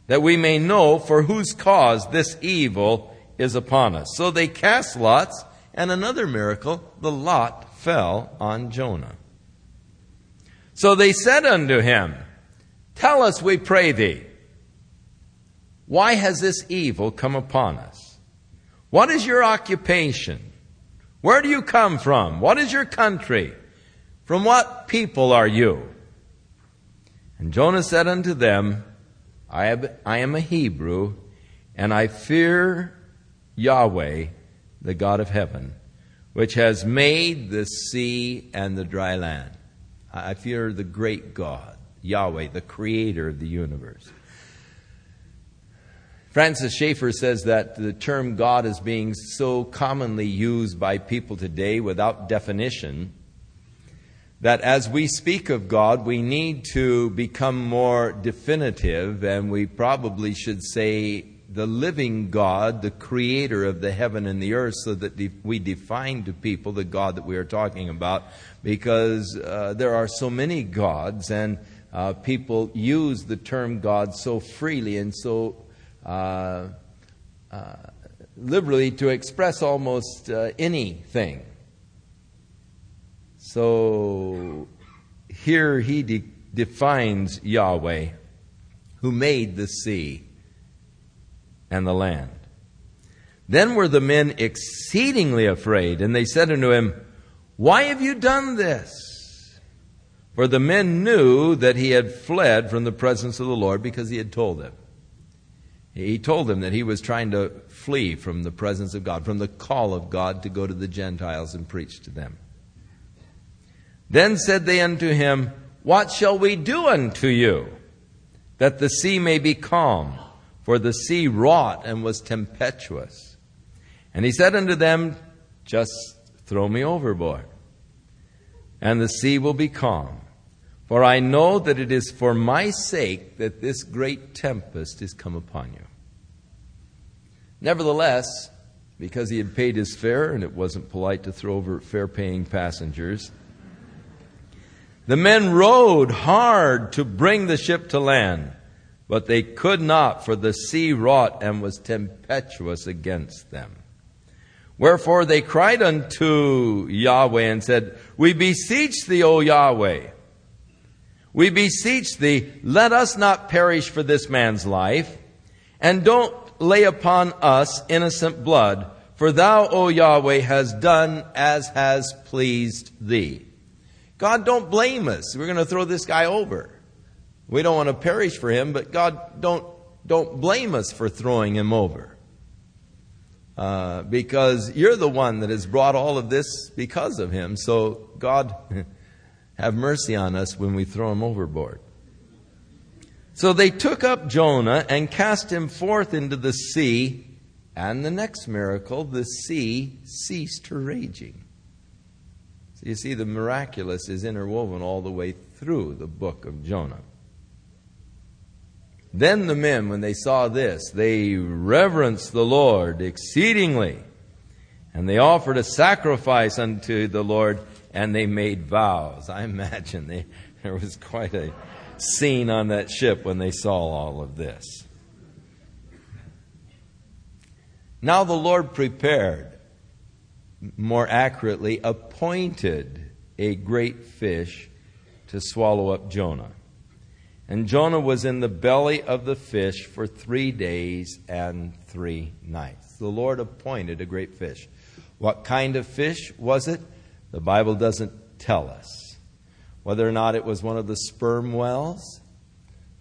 that we may know for whose cause this evil is upon us. So they cast lots, and another miracle, the lot fell on Jonah. So they said unto him, Tell us, we pray thee, why has this evil come upon us? What is your occupation? Where do you come from? What is your country? From what people are you? And Jonah said unto them, I am a Hebrew, and I fear Yahweh, the God of heaven, which has made the sea and the dry land. I fear the great God, Yahweh, the creator of the universe. Francis Schaeffer says that the term God is being so commonly used by people today without definition that as we speak of God, we need to become more definitive, and we probably should say the living God, the creator of the heaven and the earth, so that we define to people the God that we are talking about, because uh, there are so many gods, and uh, people use the term God so freely and so uh, uh, liberally to express almost uh, anything. So here he de- defines Yahweh, who made the sea and the land. Then were the men exceedingly afraid, and they said unto him, Why have you done this? For the men knew that he had fled from the presence of the Lord because he had told them. He told them that he was trying to flee from the presence of God, from the call of God to go to the Gentiles and preach to them. Then said they unto him, What shall we do unto you, that the sea may be calm? For the sea wrought and was tempestuous. And he said unto them, Just throw me overboard, and the sea will be calm. For I know that it is for my sake that this great tempest is come upon you. Nevertheless, because he had paid his fare and it wasn't polite to throw over fare paying passengers, the men rowed hard to bring the ship to land, but they could not, for the sea wrought and was tempestuous against them. Wherefore they cried unto Yahweh and said, We beseech thee, O Yahweh we beseech thee, let us not perish for this man's life, and don't lay upon us innocent blood, for thou, O Yahweh, has done as has pleased thee. God, don't blame us. We're going to throw this guy over. We don't want to perish for him, but God, don't, don't blame us for throwing him over. Uh, because you're the one that has brought all of this because of him. So, God, have mercy on us when we throw him overboard. So they took up Jonah and cast him forth into the sea, and the next miracle, the sea ceased her raging. So you see, the miraculous is interwoven all the way through the book of Jonah. Then the men, when they saw this, they reverenced the Lord exceedingly, and they offered a sacrifice unto the Lord and they made vows. I imagine they, there was quite a scene on that ship when they saw all of this. Now the Lord prepared, more accurately, appointed a great fish to swallow up Jonah. And Jonah was in the belly of the fish for three days and three nights. The Lord appointed a great fish. What kind of fish was it? The Bible doesn't tell us whether or not it was one of the sperm whales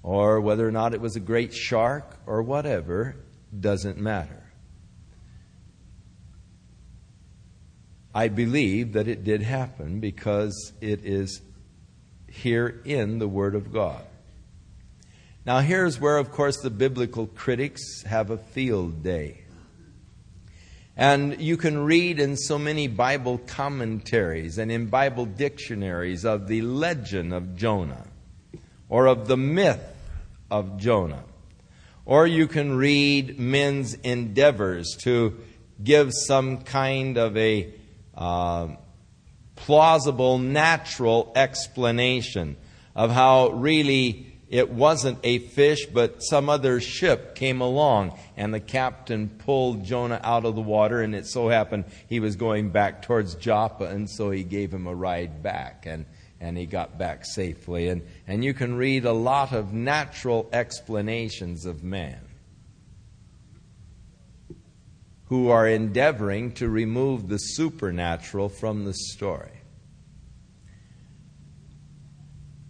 or whether or not it was a great shark or whatever, doesn't matter. I believe that it did happen because it is here in the Word of God. Now, here's where, of course, the biblical critics have a field day. And you can read in so many Bible commentaries and in Bible dictionaries of the legend of Jonah or of the myth of Jonah. Or you can read men's endeavors to give some kind of a uh, plausible, natural explanation of how really it wasn't a fish, but some other ship came along, and the captain pulled Jonah out of the water, and it so happened he was going back towards Joppa, and so he gave him a ride back, and, and he got back safely. And, and you can read a lot of natural explanations of man who are endeavoring to remove the supernatural from the story.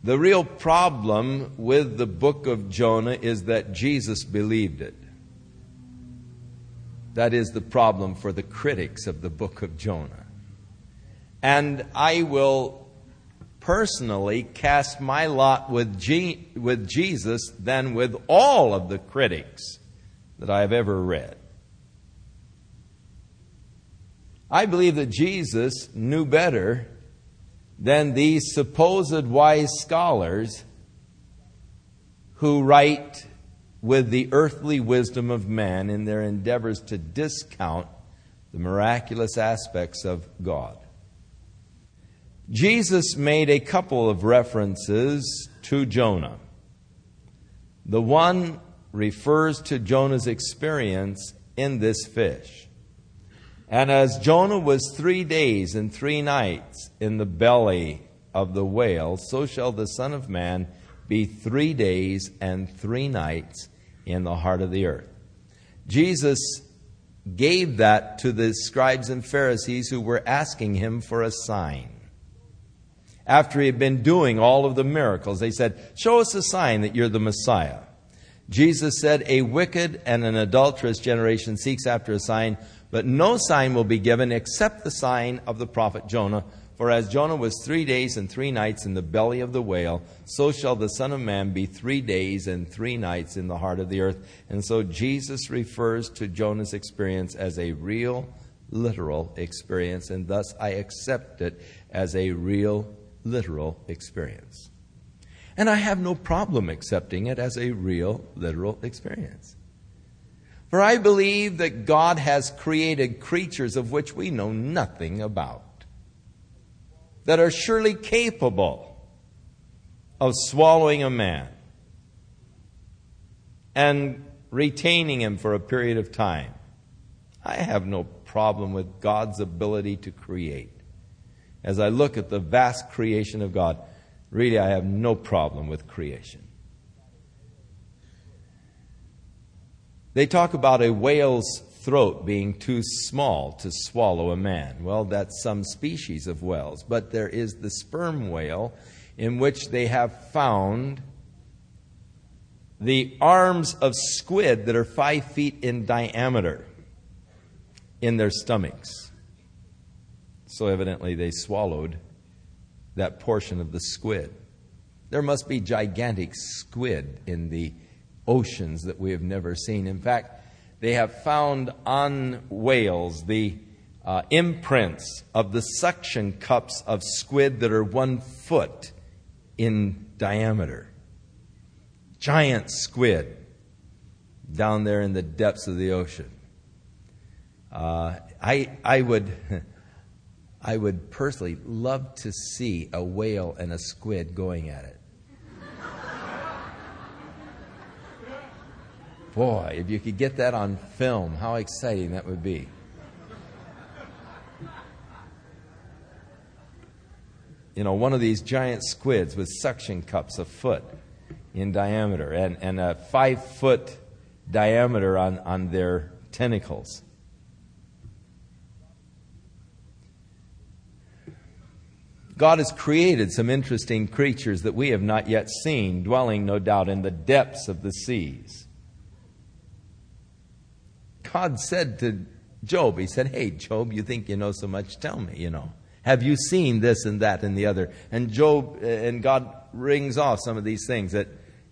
The real problem with the book of Jonah is that Jesus believed it. That is the problem for the critics of the book of Jonah. And I will personally cast my lot with, G- with Jesus than with all of the critics that I have ever read. I believe that Jesus knew better than these supposed wise scholars who write with the earthly wisdom of man in their endeavors to discount the miraculous aspects of God. Jesus made a couple of references to Jonah. The one refers to Jonah's experience in this fish. And as Jonah was three days and three nights in the belly of the whale, so shall the Son of Man be three days and three nights in the heart of the earth. Jesus gave that to the scribes and Pharisees who were asking him for a sign. After he had been doing all of the miracles, they said, Show us a sign that you're the Messiah. Jesus said, A wicked and an adulterous generation seeks after a sign but no sign will be given except the sign of the prophet Jonah. For as Jonah was three days and three nights in the belly of the whale, so shall the Son of Man be three days and three nights in the heart of the earth. And so Jesus refers to Jonah's experience as a real, literal experience, and thus I accept it as a real, literal experience. And I have no problem accepting it as a real, literal experience. For I believe that God has created creatures of which we know nothing about, that are surely capable of swallowing a man and retaining him for a period of time. I have no problem with God's ability to create. As I look at the vast creation of God, really I have no problem with creation. They talk about a whale's throat being too small to swallow a man. Well, that's some species of whales, but there is the sperm whale in which they have found the arms of squid that are five feet in diameter in their stomachs. So evidently they swallowed that portion of the squid. There must be gigantic squid in the oceans that we have never seen. In fact, they have found on whales the uh, imprints of the suction cups of squid that are one foot in diameter. Giant squid down there in the depths of the ocean. Uh, I, I, would, I would personally love to see a whale and a squid going at it. Boy, if you could get that on film, how exciting that would be. You know, one of these giant squids with suction cups a foot in diameter and, and a five foot diameter on, on their tentacles. God has created some interesting creatures that we have not yet seen, dwelling, no doubt, in the depths of the seas. God said to Job, He said, Hey, Job, you think you know so much? Tell me, you know. Have you seen this and that and the other? And Job, uh, and God rings off some of these things that,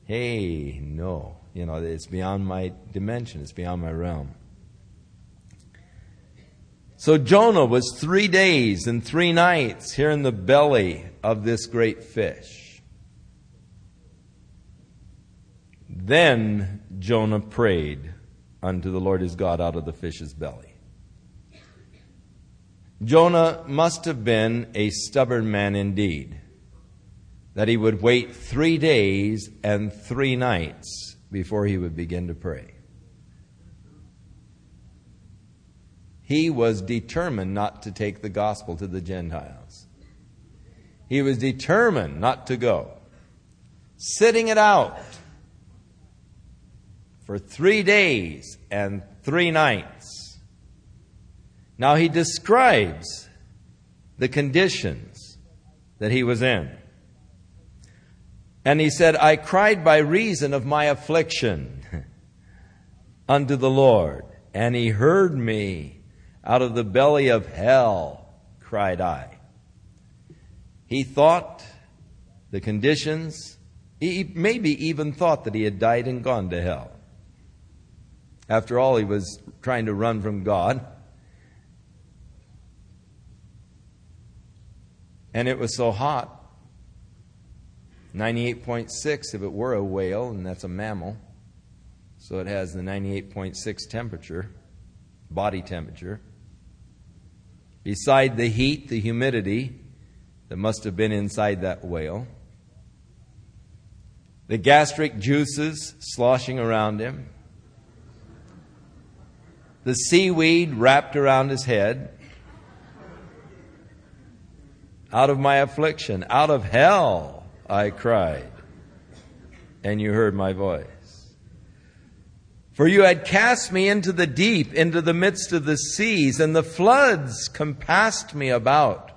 hey, no, you know, it's beyond my dimension, it's beyond my realm. So Jonah was three days and three nights here in the belly of this great fish. Then Jonah prayed unto the Lord his God out of the fish's belly. Jonah must have been a stubborn man indeed, that he would wait three days and three nights before he would begin to pray. He was determined not to take the gospel to the Gentiles. He was determined not to go. Sitting it out for three days and three nights. Now he describes the conditions that he was in. And he said, I cried by reason of my affliction unto the Lord, and he heard me out of the belly of hell, cried I. He thought the conditions, he maybe even thought that he had died and gone to hell. After all, he was trying to run from God. And it was so hot 98.6 if it were a whale, and that's a mammal. So it has the 98.6 temperature, body temperature. Beside the heat, the humidity that must have been inside that whale. The gastric juices sloshing around him. The seaweed wrapped around his head. Out of my affliction, out of hell I cried, and you heard my voice. For you had cast me into the deep, into the midst of the seas, and the floods compassed me about.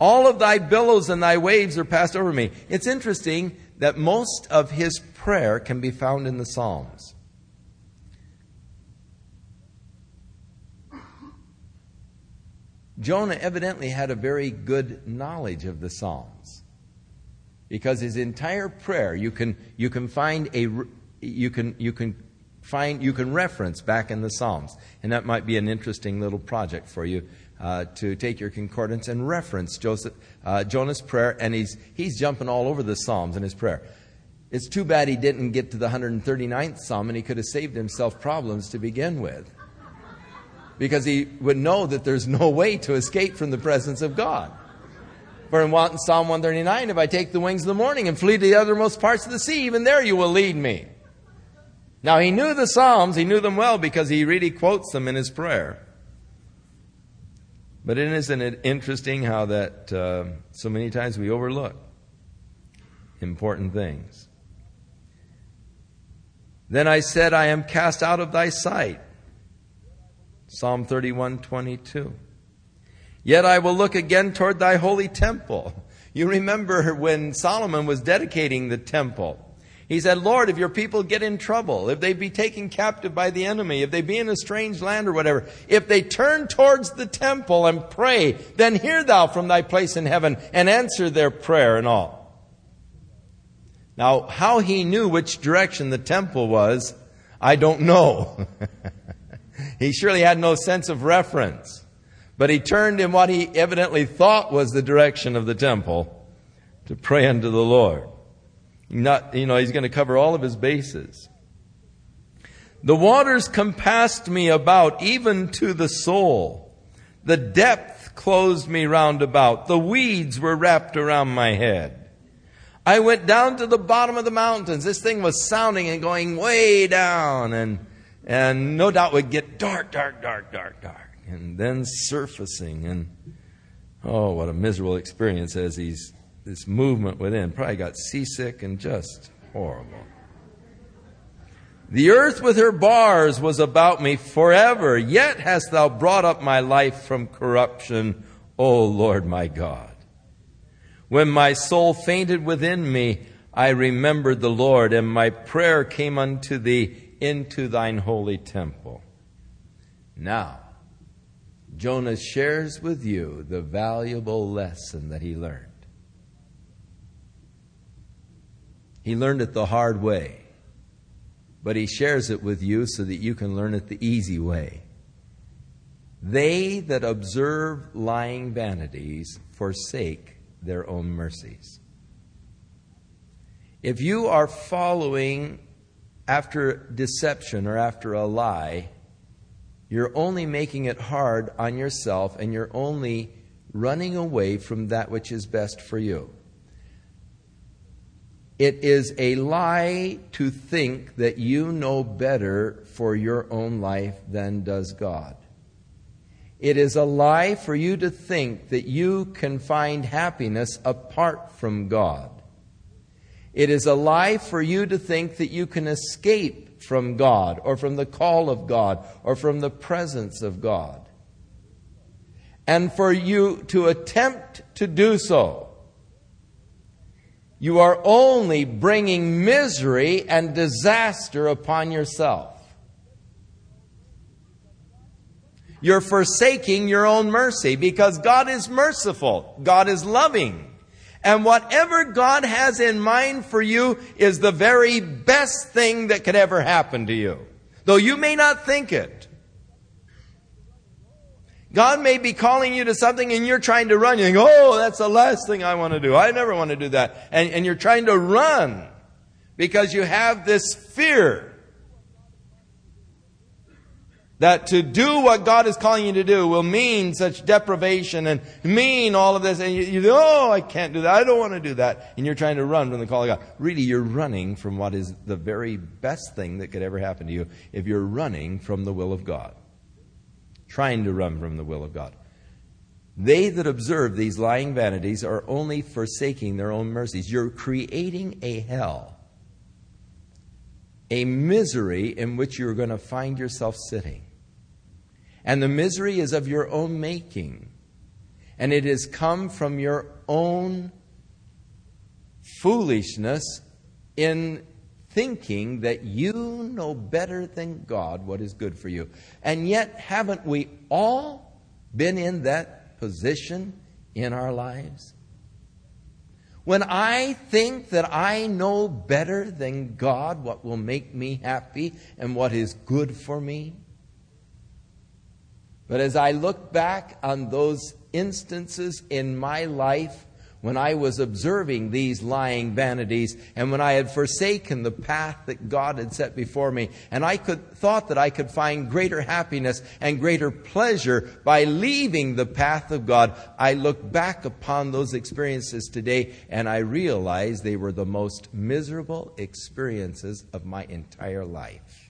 All of thy billows and thy waves are passed over me. It's interesting that most of his prayer can be found in the Psalms. Jonah evidently had a very good knowledge of the Psalms because his entire prayer you can you can find a you can you can find you can reference back in the Psalms, and that might be an interesting little project for you uh, to take your concordance and reference Joseph, uh, Jonah's prayer, and he's he's jumping all over the Psalms in his prayer. It's too bad he didn't get to the 139th Psalm, and he could have saved himself problems to begin with. Because he would know that there's no way to escape from the presence of God. For in Psalm 139, if I take the wings of the morning and flee to the uttermost parts of the sea, even there you will lead me. Now he knew the Psalms, he knew them well because he really quotes them in his prayer. But isn't it interesting how that uh, so many times we overlook important things? Then I said, I am cast out of thy sight. Psalm 31 22. Yet I will look again toward thy holy temple. You remember when Solomon was dedicating the temple. He said, Lord, if your people get in trouble, if they be taken captive by the enemy, if they be in a strange land or whatever, if they turn towards the temple and pray, then hear thou from thy place in heaven and answer their prayer and all. Now, how he knew which direction the temple was, I don't know. he surely had no sense of reference. But he turned in what he evidently thought was the direction of the temple to pray unto the Lord. Not, you know, he's going to cover all of his bases. The waters compassed me about, even to the soul. The depth closed me round about. The weeds were wrapped around my head. I went down to the bottom of the mountains. This thing was sounding and going way down and, and no doubt would get dark, dark, dark, dark, dark and then surfacing. And oh, what a miserable experience as he's this movement within. Probably got seasick and just horrible. The earth with her bars was about me forever, yet hast thou brought up my life from corruption, O Lord my God. When my soul fainted within me, I remembered the Lord, and my prayer came unto thee into thine holy temple. Now, Jonah shares with you the valuable lesson that he learned. He learned it the hard way, but he shares it with you so that you can learn it the easy way. They that observe lying vanities forsake their own mercies. If you are following after deception or after a lie, you're only making it hard on yourself and you're only running away from that which is best for you. It is a lie to think that you know better for your own life than does God. It is a lie for you to think that you can find happiness apart from God. It is a lie for you to think that you can escape from God or from the call of God or from the presence of God. And for you to attempt to do so you are only bringing misery and disaster upon yourself. You're forsaking your own mercy because God is merciful. God is loving. And whatever God has in mind for you is the very best thing that could ever happen to you. Though you may not think it. God may be calling you to something and you're trying to run. You think, oh, that's the last thing I want to do. I never want to do that. And, and you're trying to run because you have this fear that to do what God is calling you to do will mean such deprivation and mean all of this. And you, you oh, I can't do that. I don't want to do that. And you're trying to run from the call of God. Really, you're running from what is the very best thing that could ever happen to you if you're running from the will of God. Trying to run from the will of God. They that observe these lying vanities are only forsaking their own mercies. You're creating a hell, a misery in which you're going to find yourself sitting. And the misery is of your own making. And it has come from your own foolishness in thinking that you know better than God what is good for you. And yet, haven't we all been in that position in our lives? When I think that I know better than God what will make me happy and what is good for me, but as I look back on those instances in my life when I was observing these lying vanities and when I had forsaken the path that God had set before me and I could thought that I could find greater happiness and greater pleasure by leaving the path of God I look back upon those experiences today and I realize they were the most miserable experiences of my entire life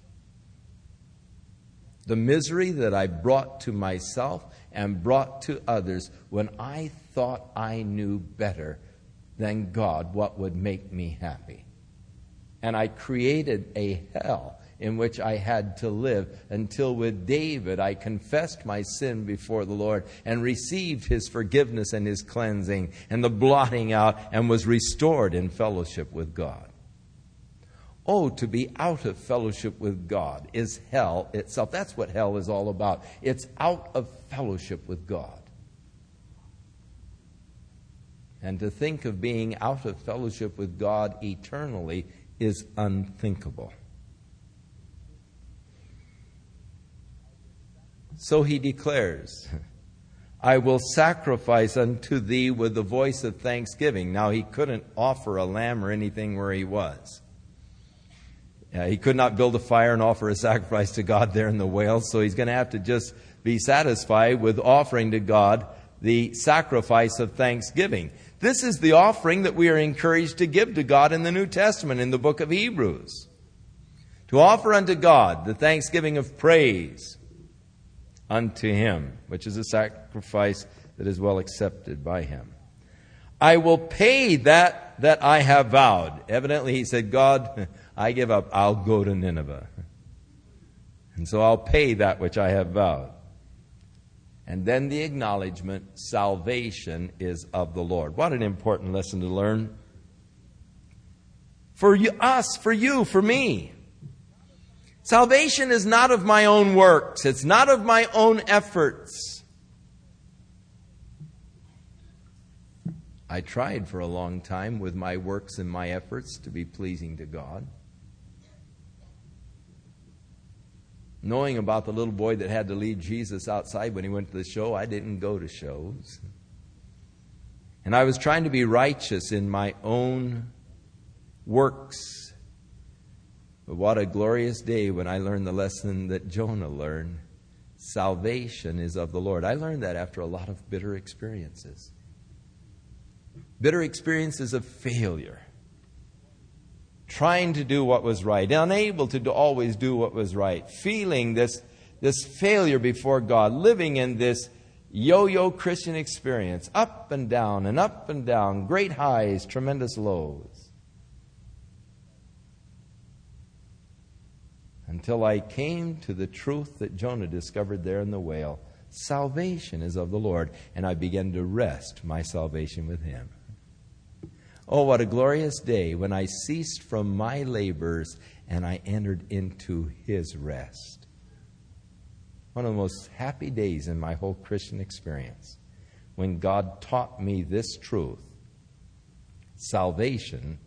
the misery that I brought to myself and brought to others when I thought I knew better than God what would make me happy. And I created a hell in which I had to live until with David I confessed my sin before the Lord and received his forgiveness and his cleansing and the blotting out and was restored in fellowship with God. Oh, to be out of fellowship with God is hell itself. That's what hell is all about. It's out of fellowship with God. And to think of being out of fellowship with God eternally is unthinkable. So he declares, I will sacrifice unto thee with the voice of thanksgiving. Now, he couldn't offer a lamb or anything where he was. Uh, he could not build a fire and offer a sacrifice to God there in the whale, so he's going to have to just be satisfied with offering to God the sacrifice of thanksgiving. This is the offering that we are encouraged to give to God in the New Testament in the book of Hebrews. To offer unto God the thanksgiving of praise unto Him, which is a sacrifice that is well accepted by Him. I will pay that that I have vowed. Evidently, he said, God, I give up, I'll go to Nineveh. And so I'll pay that which I have vowed. And then the acknowledgement salvation is of the Lord. What an important lesson to learn. For you, us, for you, for me. Salvation is not of my own works, it's not of my own efforts. I tried for a long time with my works and my efforts to be pleasing to God. Knowing about the little boy that had to leave Jesus outside when he went to the show, I didn't go to shows. And I was trying to be righteous in my own works. But what a glorious day when I learned the lesson that Jonah learned salvation is of the Lord. I learned that after a lot of bitter experiences. Bitter experiences of failure trying to do what was right, unable to do, always do what was right, feeling this, this failure before God, living in this yo yo Christian experience, up and down and up and down, great highs, tremendous lows. Until I came to the truth that Jonah discovered there in the whale salvation is of the Lord, and I began to rest my salvation with Him. Oh, what a glorious day when I ceased from my labors and I entered into his rest. One of the most happy days in my whole Christian experience when God taught me this truth salvation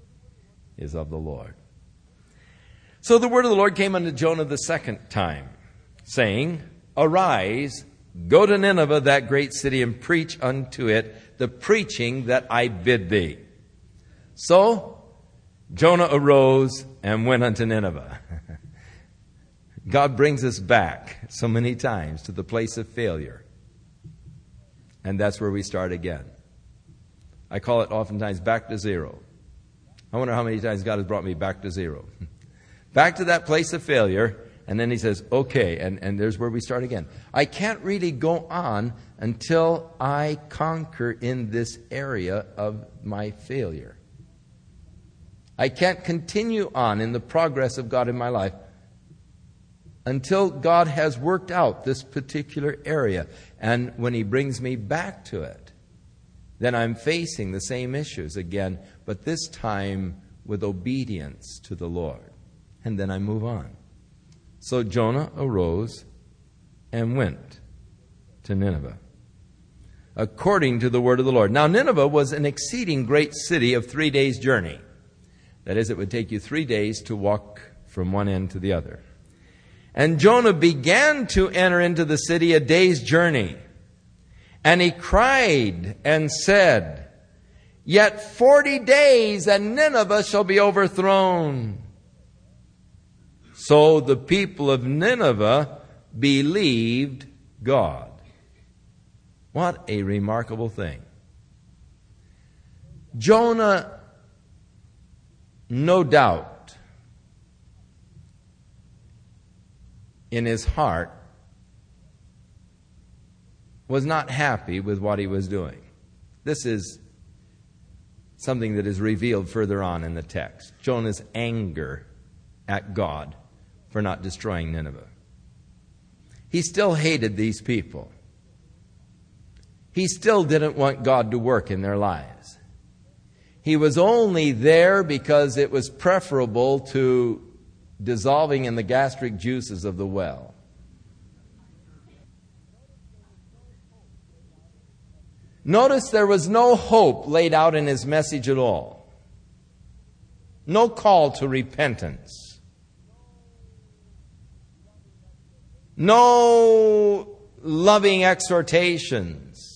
is of the Lord. So the word of the Lord came unto Jonah the second time, saying, Arise, go to Nineveh, that great city, and preach unto it the preaching that I bid thee. So Jonah arose and went unto Nineveh. God brings us back so many times to the place of failure. And that's where we start again. I call it oftentimes back to zero. I wonder how many times God has brought me back to zero. back to that place of failure, and then he says, okay, and, and there's where we start again. I can't really go on until I conquer in this area of my failure. I can't continue on in the progress of God in my life until God has worked out this particular area. And when He brings me back to it, then I'm facing the same issues again, but this time with obedience to the Lord. And then I move on. So Jonah arose and went to Nineveh, according to the word of the Lord. Now, Nineveh was an exceeding great city of three days' journey. That is, it would take you three days to walk from one end to the other. And Jonah began to enter into the city a day's journey. And he cried and said, Yet forty days and Nineveh shall be overthrown. So the people of Nineveh believed God. What a remarkable thing. Jonah, no doubt, in his heart, was not happy with what he was doing. This is something that is revealed further on in the text Jonah's anger at God for not destroying Nineveh. He still hated these people. He still didn't want God to work in their lives. He was only there because it was preferable to dissolving in the gastric juices of the well. Notice there was no hope laid out in his message at all. No call to repentance. No loving exhortations.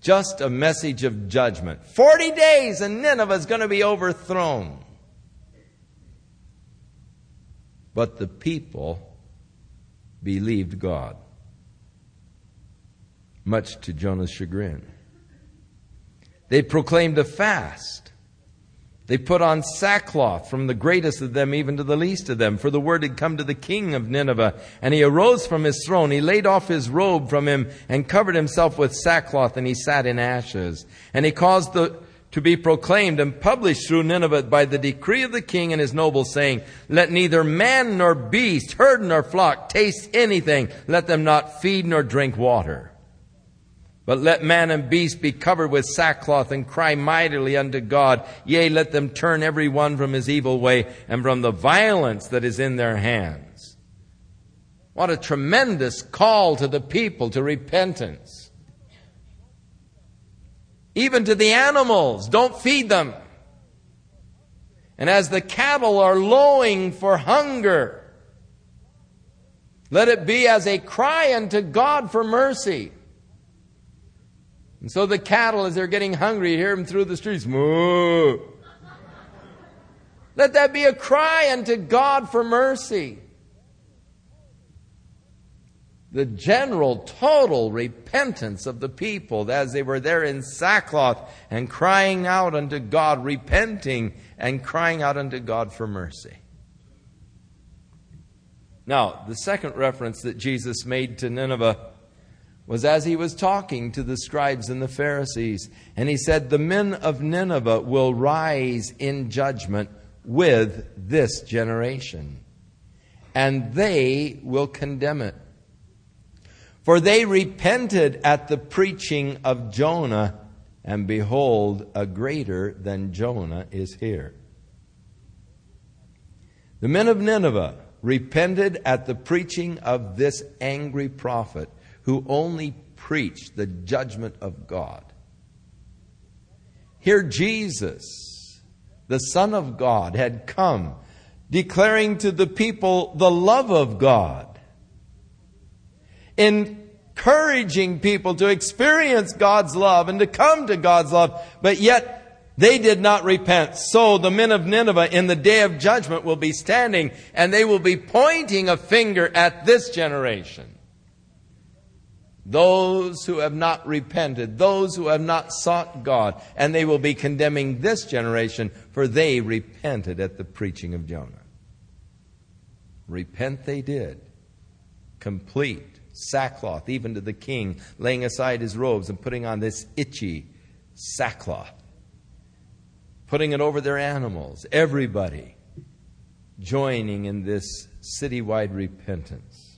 Just a message of judgment. 40 days and Nineveh is going to be overthrown. But the people believed God much to Jonah's chagrin. They proclaimed a fast. They put on sackcloth from the greatest of them even to the least of them, for the word had come to the king of Nineveh. And he arose from his throne. He laid off his robe from him and covered himself with sackcloth, and he sat in ashes. And he caused the, to be proclaimed and published through Nineveh by the decree of the king and his nobles, saying, Let neither man nor beast, herd nor flock taste anything. Let them not feed nor drink water. But let man and beast be covered with sackcloth and cry mightily unto God. Yea, let them turn every one from his evil way and from the violence that is in their hands. What a tremendous call to the people to repentance. Even to the animals, don't feed them. And as the cattle are lowing for hunger, let it be as a cry unto God for mercy. And so the cattle, as they're getting hungry, hear them through the streets. Moo! Let that be a cry unto God for mercy. The general, total repentance of the people as they were there in sackcloth and crying out unto God, repenting and crying out unto God for mercy. Now, the second reference that Jesus made to Nineveh was as he was talking to the scribes and the Pharisees. And he said, The men of Nineveh will rise in judgment with this generation, and they will condemn it. For they repented at the preaching of Jonah and behold, a greater than Jonah is here. The men of Nineveh repented at the preaching of this angry prophet who only preached the judgment of God. Here, Jesus, the Son of God, had come declaring to the people the love of God, encouraging people to experience God's love and to come to God's love, but yet they did not repent. So the men of Nineveh in the day of judgment will be standing and they will be pointing a finger at this generation. Those who have not repented, those who have not sought God, and they will be condemning this generation, for they repented at the preaching of Jonah. Repent they did. Complete sackcloth, even to the king, laying aside his robes and putting on this itchy sackcloth putting it over their animals, everybody joining in this citywide repentance.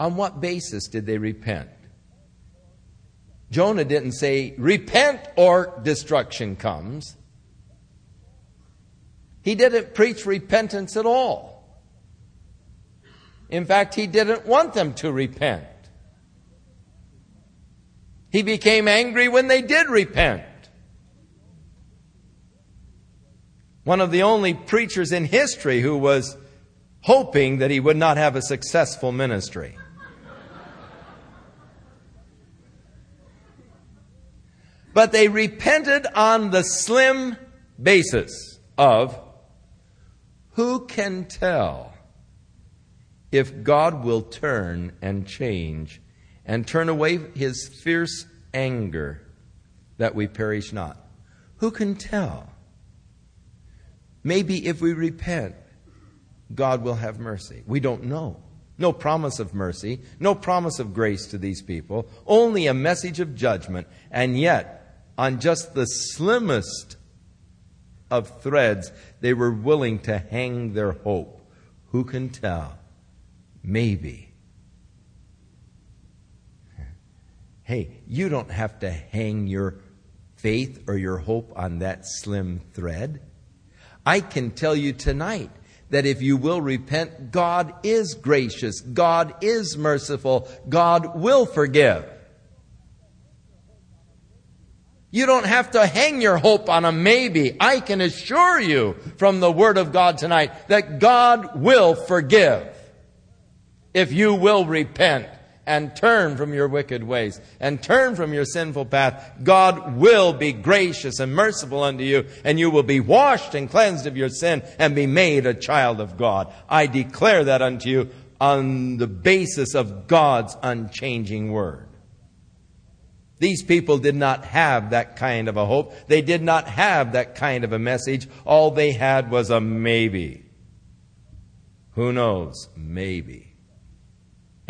On what basis did they repent? Jonah didn't say, repent or destruction comes. He didn't preach repentance at all. In fact, he didn't want them to repent. He became angry when they did repent. one of the only preachers in history who was hoping that he would not have a successful ministry. But they repented on the slim basis of who can tell if God will turn and change and turn away his fierce anger that we perish not? Who can tell? Maybe if we repent, God will have mercy. We don't know. No promise of mercy, no promise of grace to these people, only a message of judgment. And yet, on just the slimmest of threads, they were willing to hang their hope. Who can tell? Maybe. Hey, you don't have to hang your faith or your hope on that slim thread. I can tell you tonight that if you will repent, God is gracious, God is merciful, God will forgive. You don't have to hang your hope on a maybe. I can assure you from the Word of God tonight that God will forgive if you will repent and turn from your wicked ways and turn from your sinful path, God will be gracious and merciful unto you, and you will be washed and cleansed of your sin and be made a child of God. I declare that unto you on the basis of God's unchanging word. These people did not have that kind of a hope. They did not have that kind of a message. All they had was a maybe. Who knows? Maybe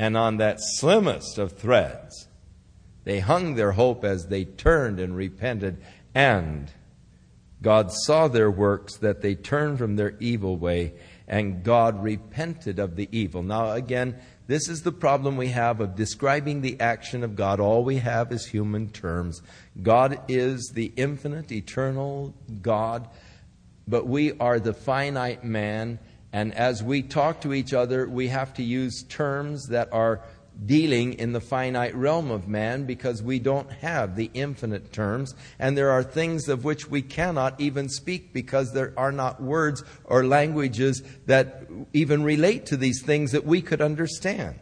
and on that slimmest of threads, they hung their hope as they turned and repented, and God saw their works, that they turned from their evil way, and God repented of the evil. Now, again, this is the problem we have of describing the action of God. All we have is human terms. God is the infinite, eternal God, but we are the finite man and as we talk to each other, we have to use terms that are dealing in the finite realm of man because we don't have the infinite terms. And there are things of which we cannot even speak because there are not words or languages that even relate to these things that we could understand.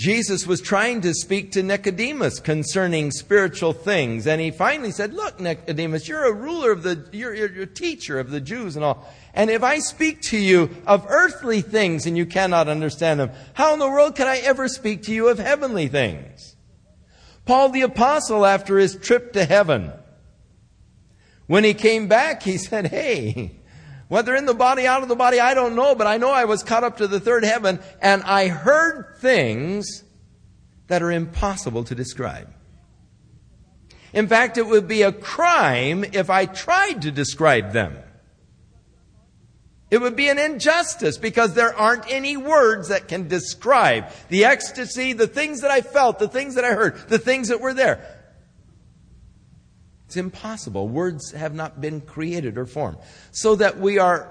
Jesus was trying to speak to Nicodemus concerning spiritual things, and he finally said, Look, Nicodemus, you're a ruler of the, you're, you're a teacher of the Jews and all. And if I speak to you of earthly things and you cannot understand them, how in the world can I ever speak to you of heavenly things? Paul the apostle, after his trip to heaven, when he came back, he said, Hey, whether in the body, out of the body, I don't know, but I know I was caught up to the third heaven and I heard things that are impossible to describe. In fact, it would be a crime if I tried to describe them. It would be an injustice because there aren't any words that can describe the ecstasy, the things that I felt, the things that I heard, the things that were there. It's impossible. Words have not been created or formed. So that we are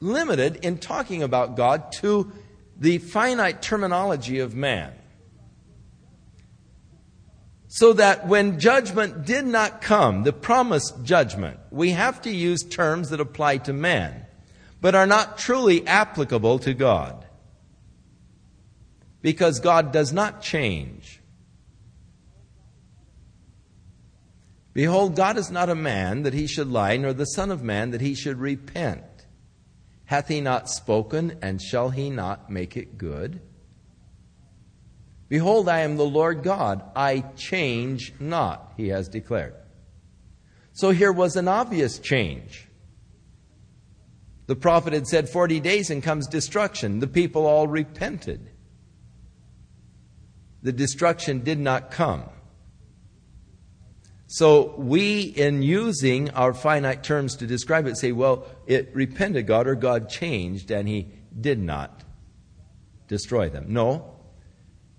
limited in talking about God to the finite terminology of man. So that when judgment did not come, the promised judgment, we have to use terms that apply to man but are not truly applicable to God. Because God does not change. Behold, God is not a man that he should lie, nor the Son of Man that he should repent. Hath he not spoken, and shall he not make it good? Behold, I am the Lord God. I change not, he has declared. So here was an obvious change. The prophet had said, 40 days and comes destruction. The people all repented. The destruction did not come. So we, in using our finite terms to describe it, say, well, it repented God or God changed and he did not destroy them. No.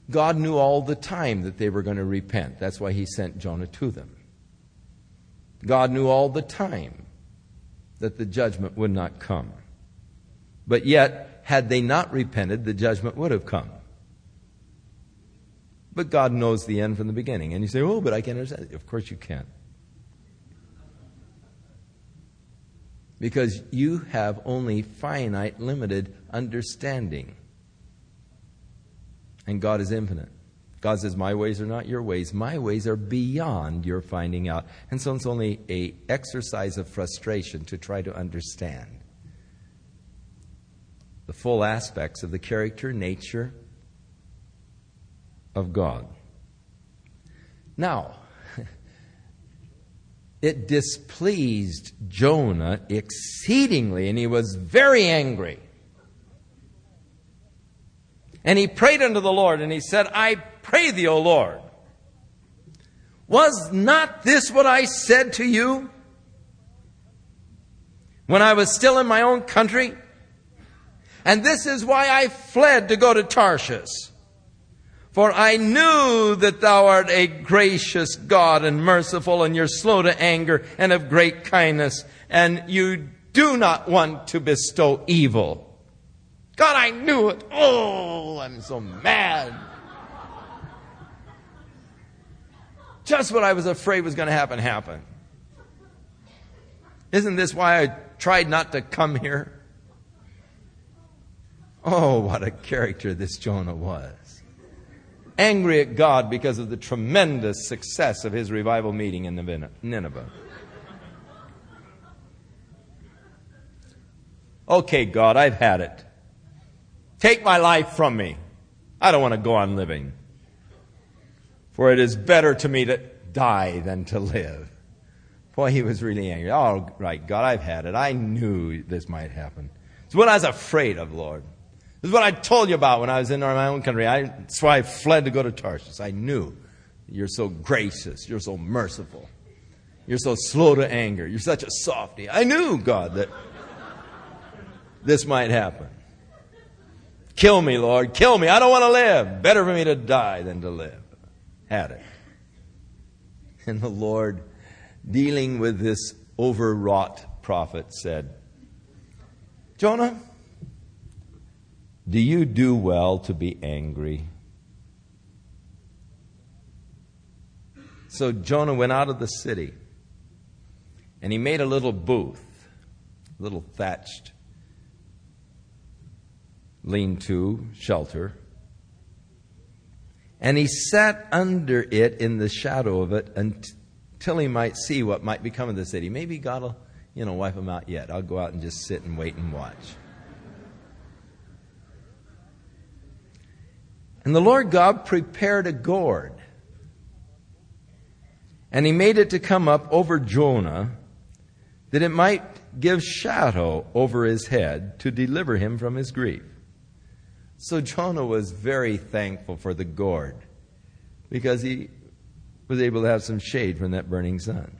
God knew all the time that they were going to repent. That's why he sent Jonah to them. God knew all the time that the judgment would not come. But yet, had they not repented, the judgment would have come. But God knows the end from the beginning. And you say, oh, but I can't understand. Of course you can't. Because you have only finite, limited understanding. And God is infinite. God says, My ways are not your ways. My ways are beyond your finding out. And so it's only a exercise of frustration to try to understand the full aspects of the character, nature of God. Now, it displeased Jonah exceedingly, and he was very angry. And he prayed unto the Lord, and he said, I pray thee, O Lord, was not this what I said to you when I was still in my own country? And this is why I fled to go to Tarshish. For I knew that thou art a gracious God and merciful, and you're slow to anger and of great kindness, and you do not want to bestow evil. God, I knew it. Oh, I'm so mad. Just what I was afraid was going to happen happened. Isn't this why I tried not to come here? Oh, what a character this Jonah was. Angry at God because of the tremendous success of his revival meeting in Nineveh. Okay, God, I've had it. Take my life from me. I don't want to go on living. For it is better to me to die than to live. Boy, he was really angry. All right, God, I've had it. I knew this might happen. It's what I was afraid of, Lord. This is what I told you about when I was in my own country. I, that's why I fled to go to Tarshish. I knew you're so gracious. You're so merciful. You're so slow to anger. You're such a softy. I knew, God, that this might happen. Kill me, Lord. Kill me. I don't want to live. Better for me to die than to live had it. And the Lord, dealing with this overwrought prophet, said, Jonah, do you do well to be angry? So Jonah went out of the city and he made a little booth, little thatched lean to shelter and he sat under it in the shadow of it until he might see what might become of the city. Maybe God will, you know, wipe him out yet. I'll go out and just sit and wait and watch. And the Lord God prepared a gourd. And he made it to come up over Jonah that it might give shadow over his head to deliver him from his grief. So Jonah was very thankful for the gourd because he was able to have some shade from that burning sun.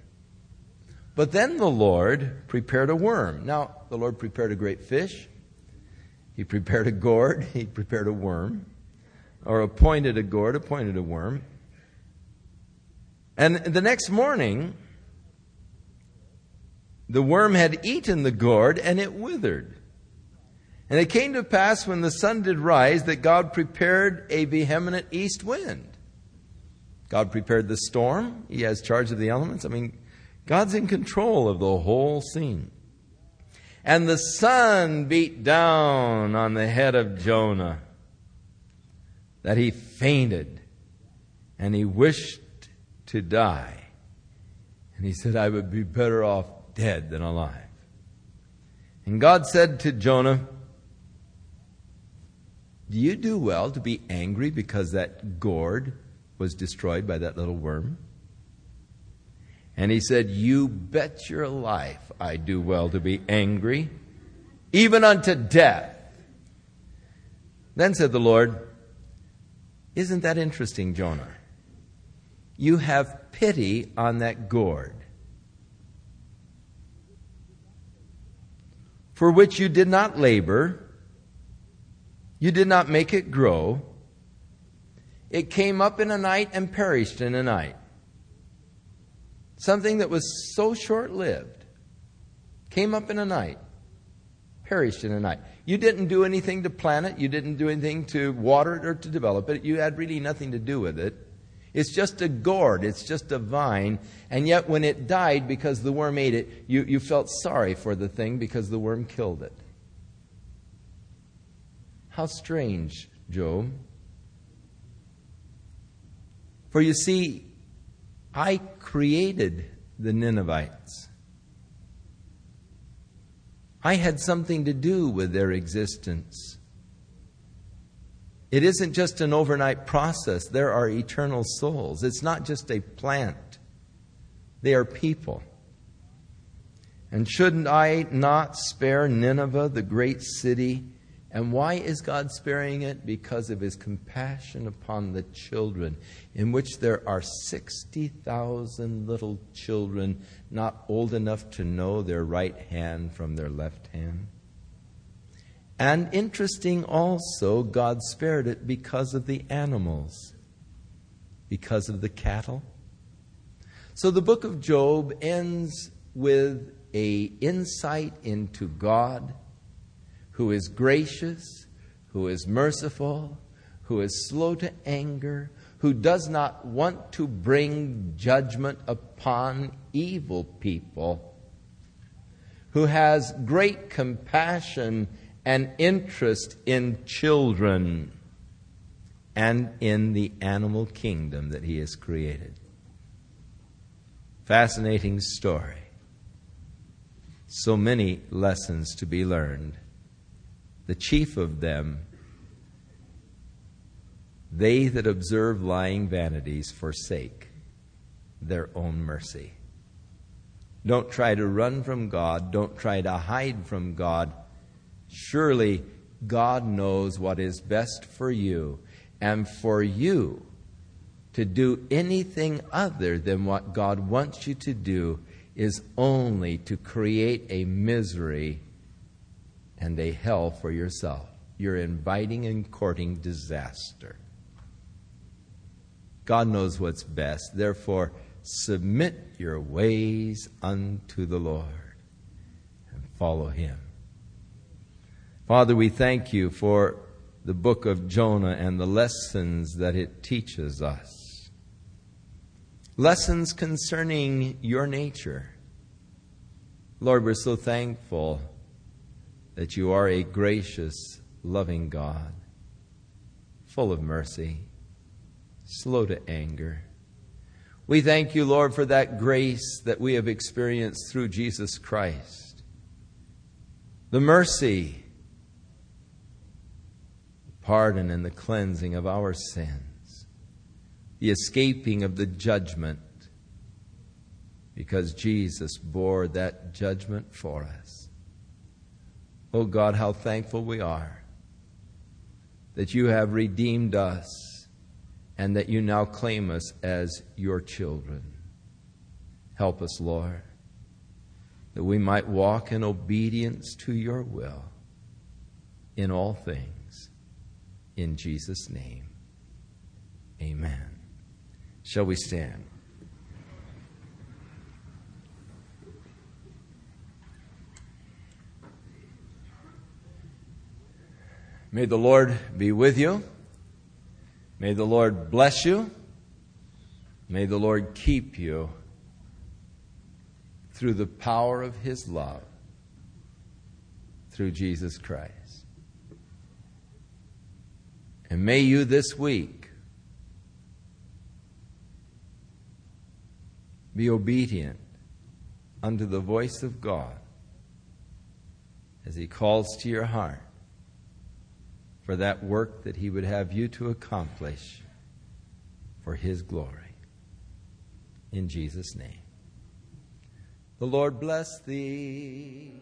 But then the Lord prepared a worm. Now, the Lord prepared a great fish. He prepared a gourd. He prepared a worm. Or appointed a gourd, appointed a worm. And the next morning, the worm had eaten the gourd and it withered. And it came to pass when the sun did rise that God prepared a vehement east wind. God prepared the storm. He has charge of the elements. I mean, God's in control of the whole scene. And the sun beat down on the head of Jonah that he fainted and he wished to die. And he said, I would be better off dead than alive. And God said to Jonah, you do well to be angry because that gourd was destroyed by that little worm? And he said, You bet your life I do well to be angry, even unto death. Then said the Lord, Isn't that interesting, Jonah? You have pity on that gourd, for which you did not labor, you did not make it grow. It came up in a night and perished in a night. Something that was so short lived came up in a night, perished in a night. You didn't do anything to plant it, you didn't do anything to water it or to develop it, you had really nothing to do with it. It's just a gourd, it's just a vine, and yet when it died because the worm ate it, you, you felt sorry for the thing because the worm killed it. How strange, Job. For you see, I created the Ninevites. I had something to do with their existence. It isn't just an overnight process, there are eternal souls. It's not just a plant, they are people. And shouldn't I not spare Nineveh, the great city, and why is God sparing it? Because of his compassion upon the children, in which there are 60,000 little children not old enough to know their right hand from their left hand. And interesting also, God spared it because of the animals, because of the cattle. So the book of Job ends with a insight into God who is gracious, who is merciful, who is slow to anger, who does not want to bring judgment upon evil people, who has great compassion and interest in children and in the animal kingdom that he has created. Fascinating story. So many lessons to be learned the chief of them, they that observe lying vanities forsake their own mercy. Don't try to run from God. Don't try to hide from God. Surely God knows what is best for you. And for you to do anything other than what God wants you to do is only to create a misery and a hell for yourself. You're inviting and courting disaster. God knows what's best. Therefore, submit your ways unto the Lord and follow him. Father, we thank you for the book of Jonah and the lessons that it teaches us. Lessons concerning your nature. Lord, we're so thankful that you are a gracious, loving God, full of mercy, slow to anger. We thank you, Lord, for that grace that we have experienced through Jesus Christ. The mercy, the pardon, and the cleansing of our sins, the escaping of the judgment, because Jesus bore that judgment for us. Oh God, how thankful we are that you have redeemed us and that you now claim us as your children. Help us, Lord. that we might walk in obedience to your will in all things. In Jesus' name, amen. Shall we stand? May the Lord be with you. May the Lord bless you. May the Lord keep you through the power of His love through Jesus Christ. And may you this week be obedient unto the voice of God as He calls to your heart for that work that He would have you to accomplish for His glory. In Jesus' name. The Lord bless thee.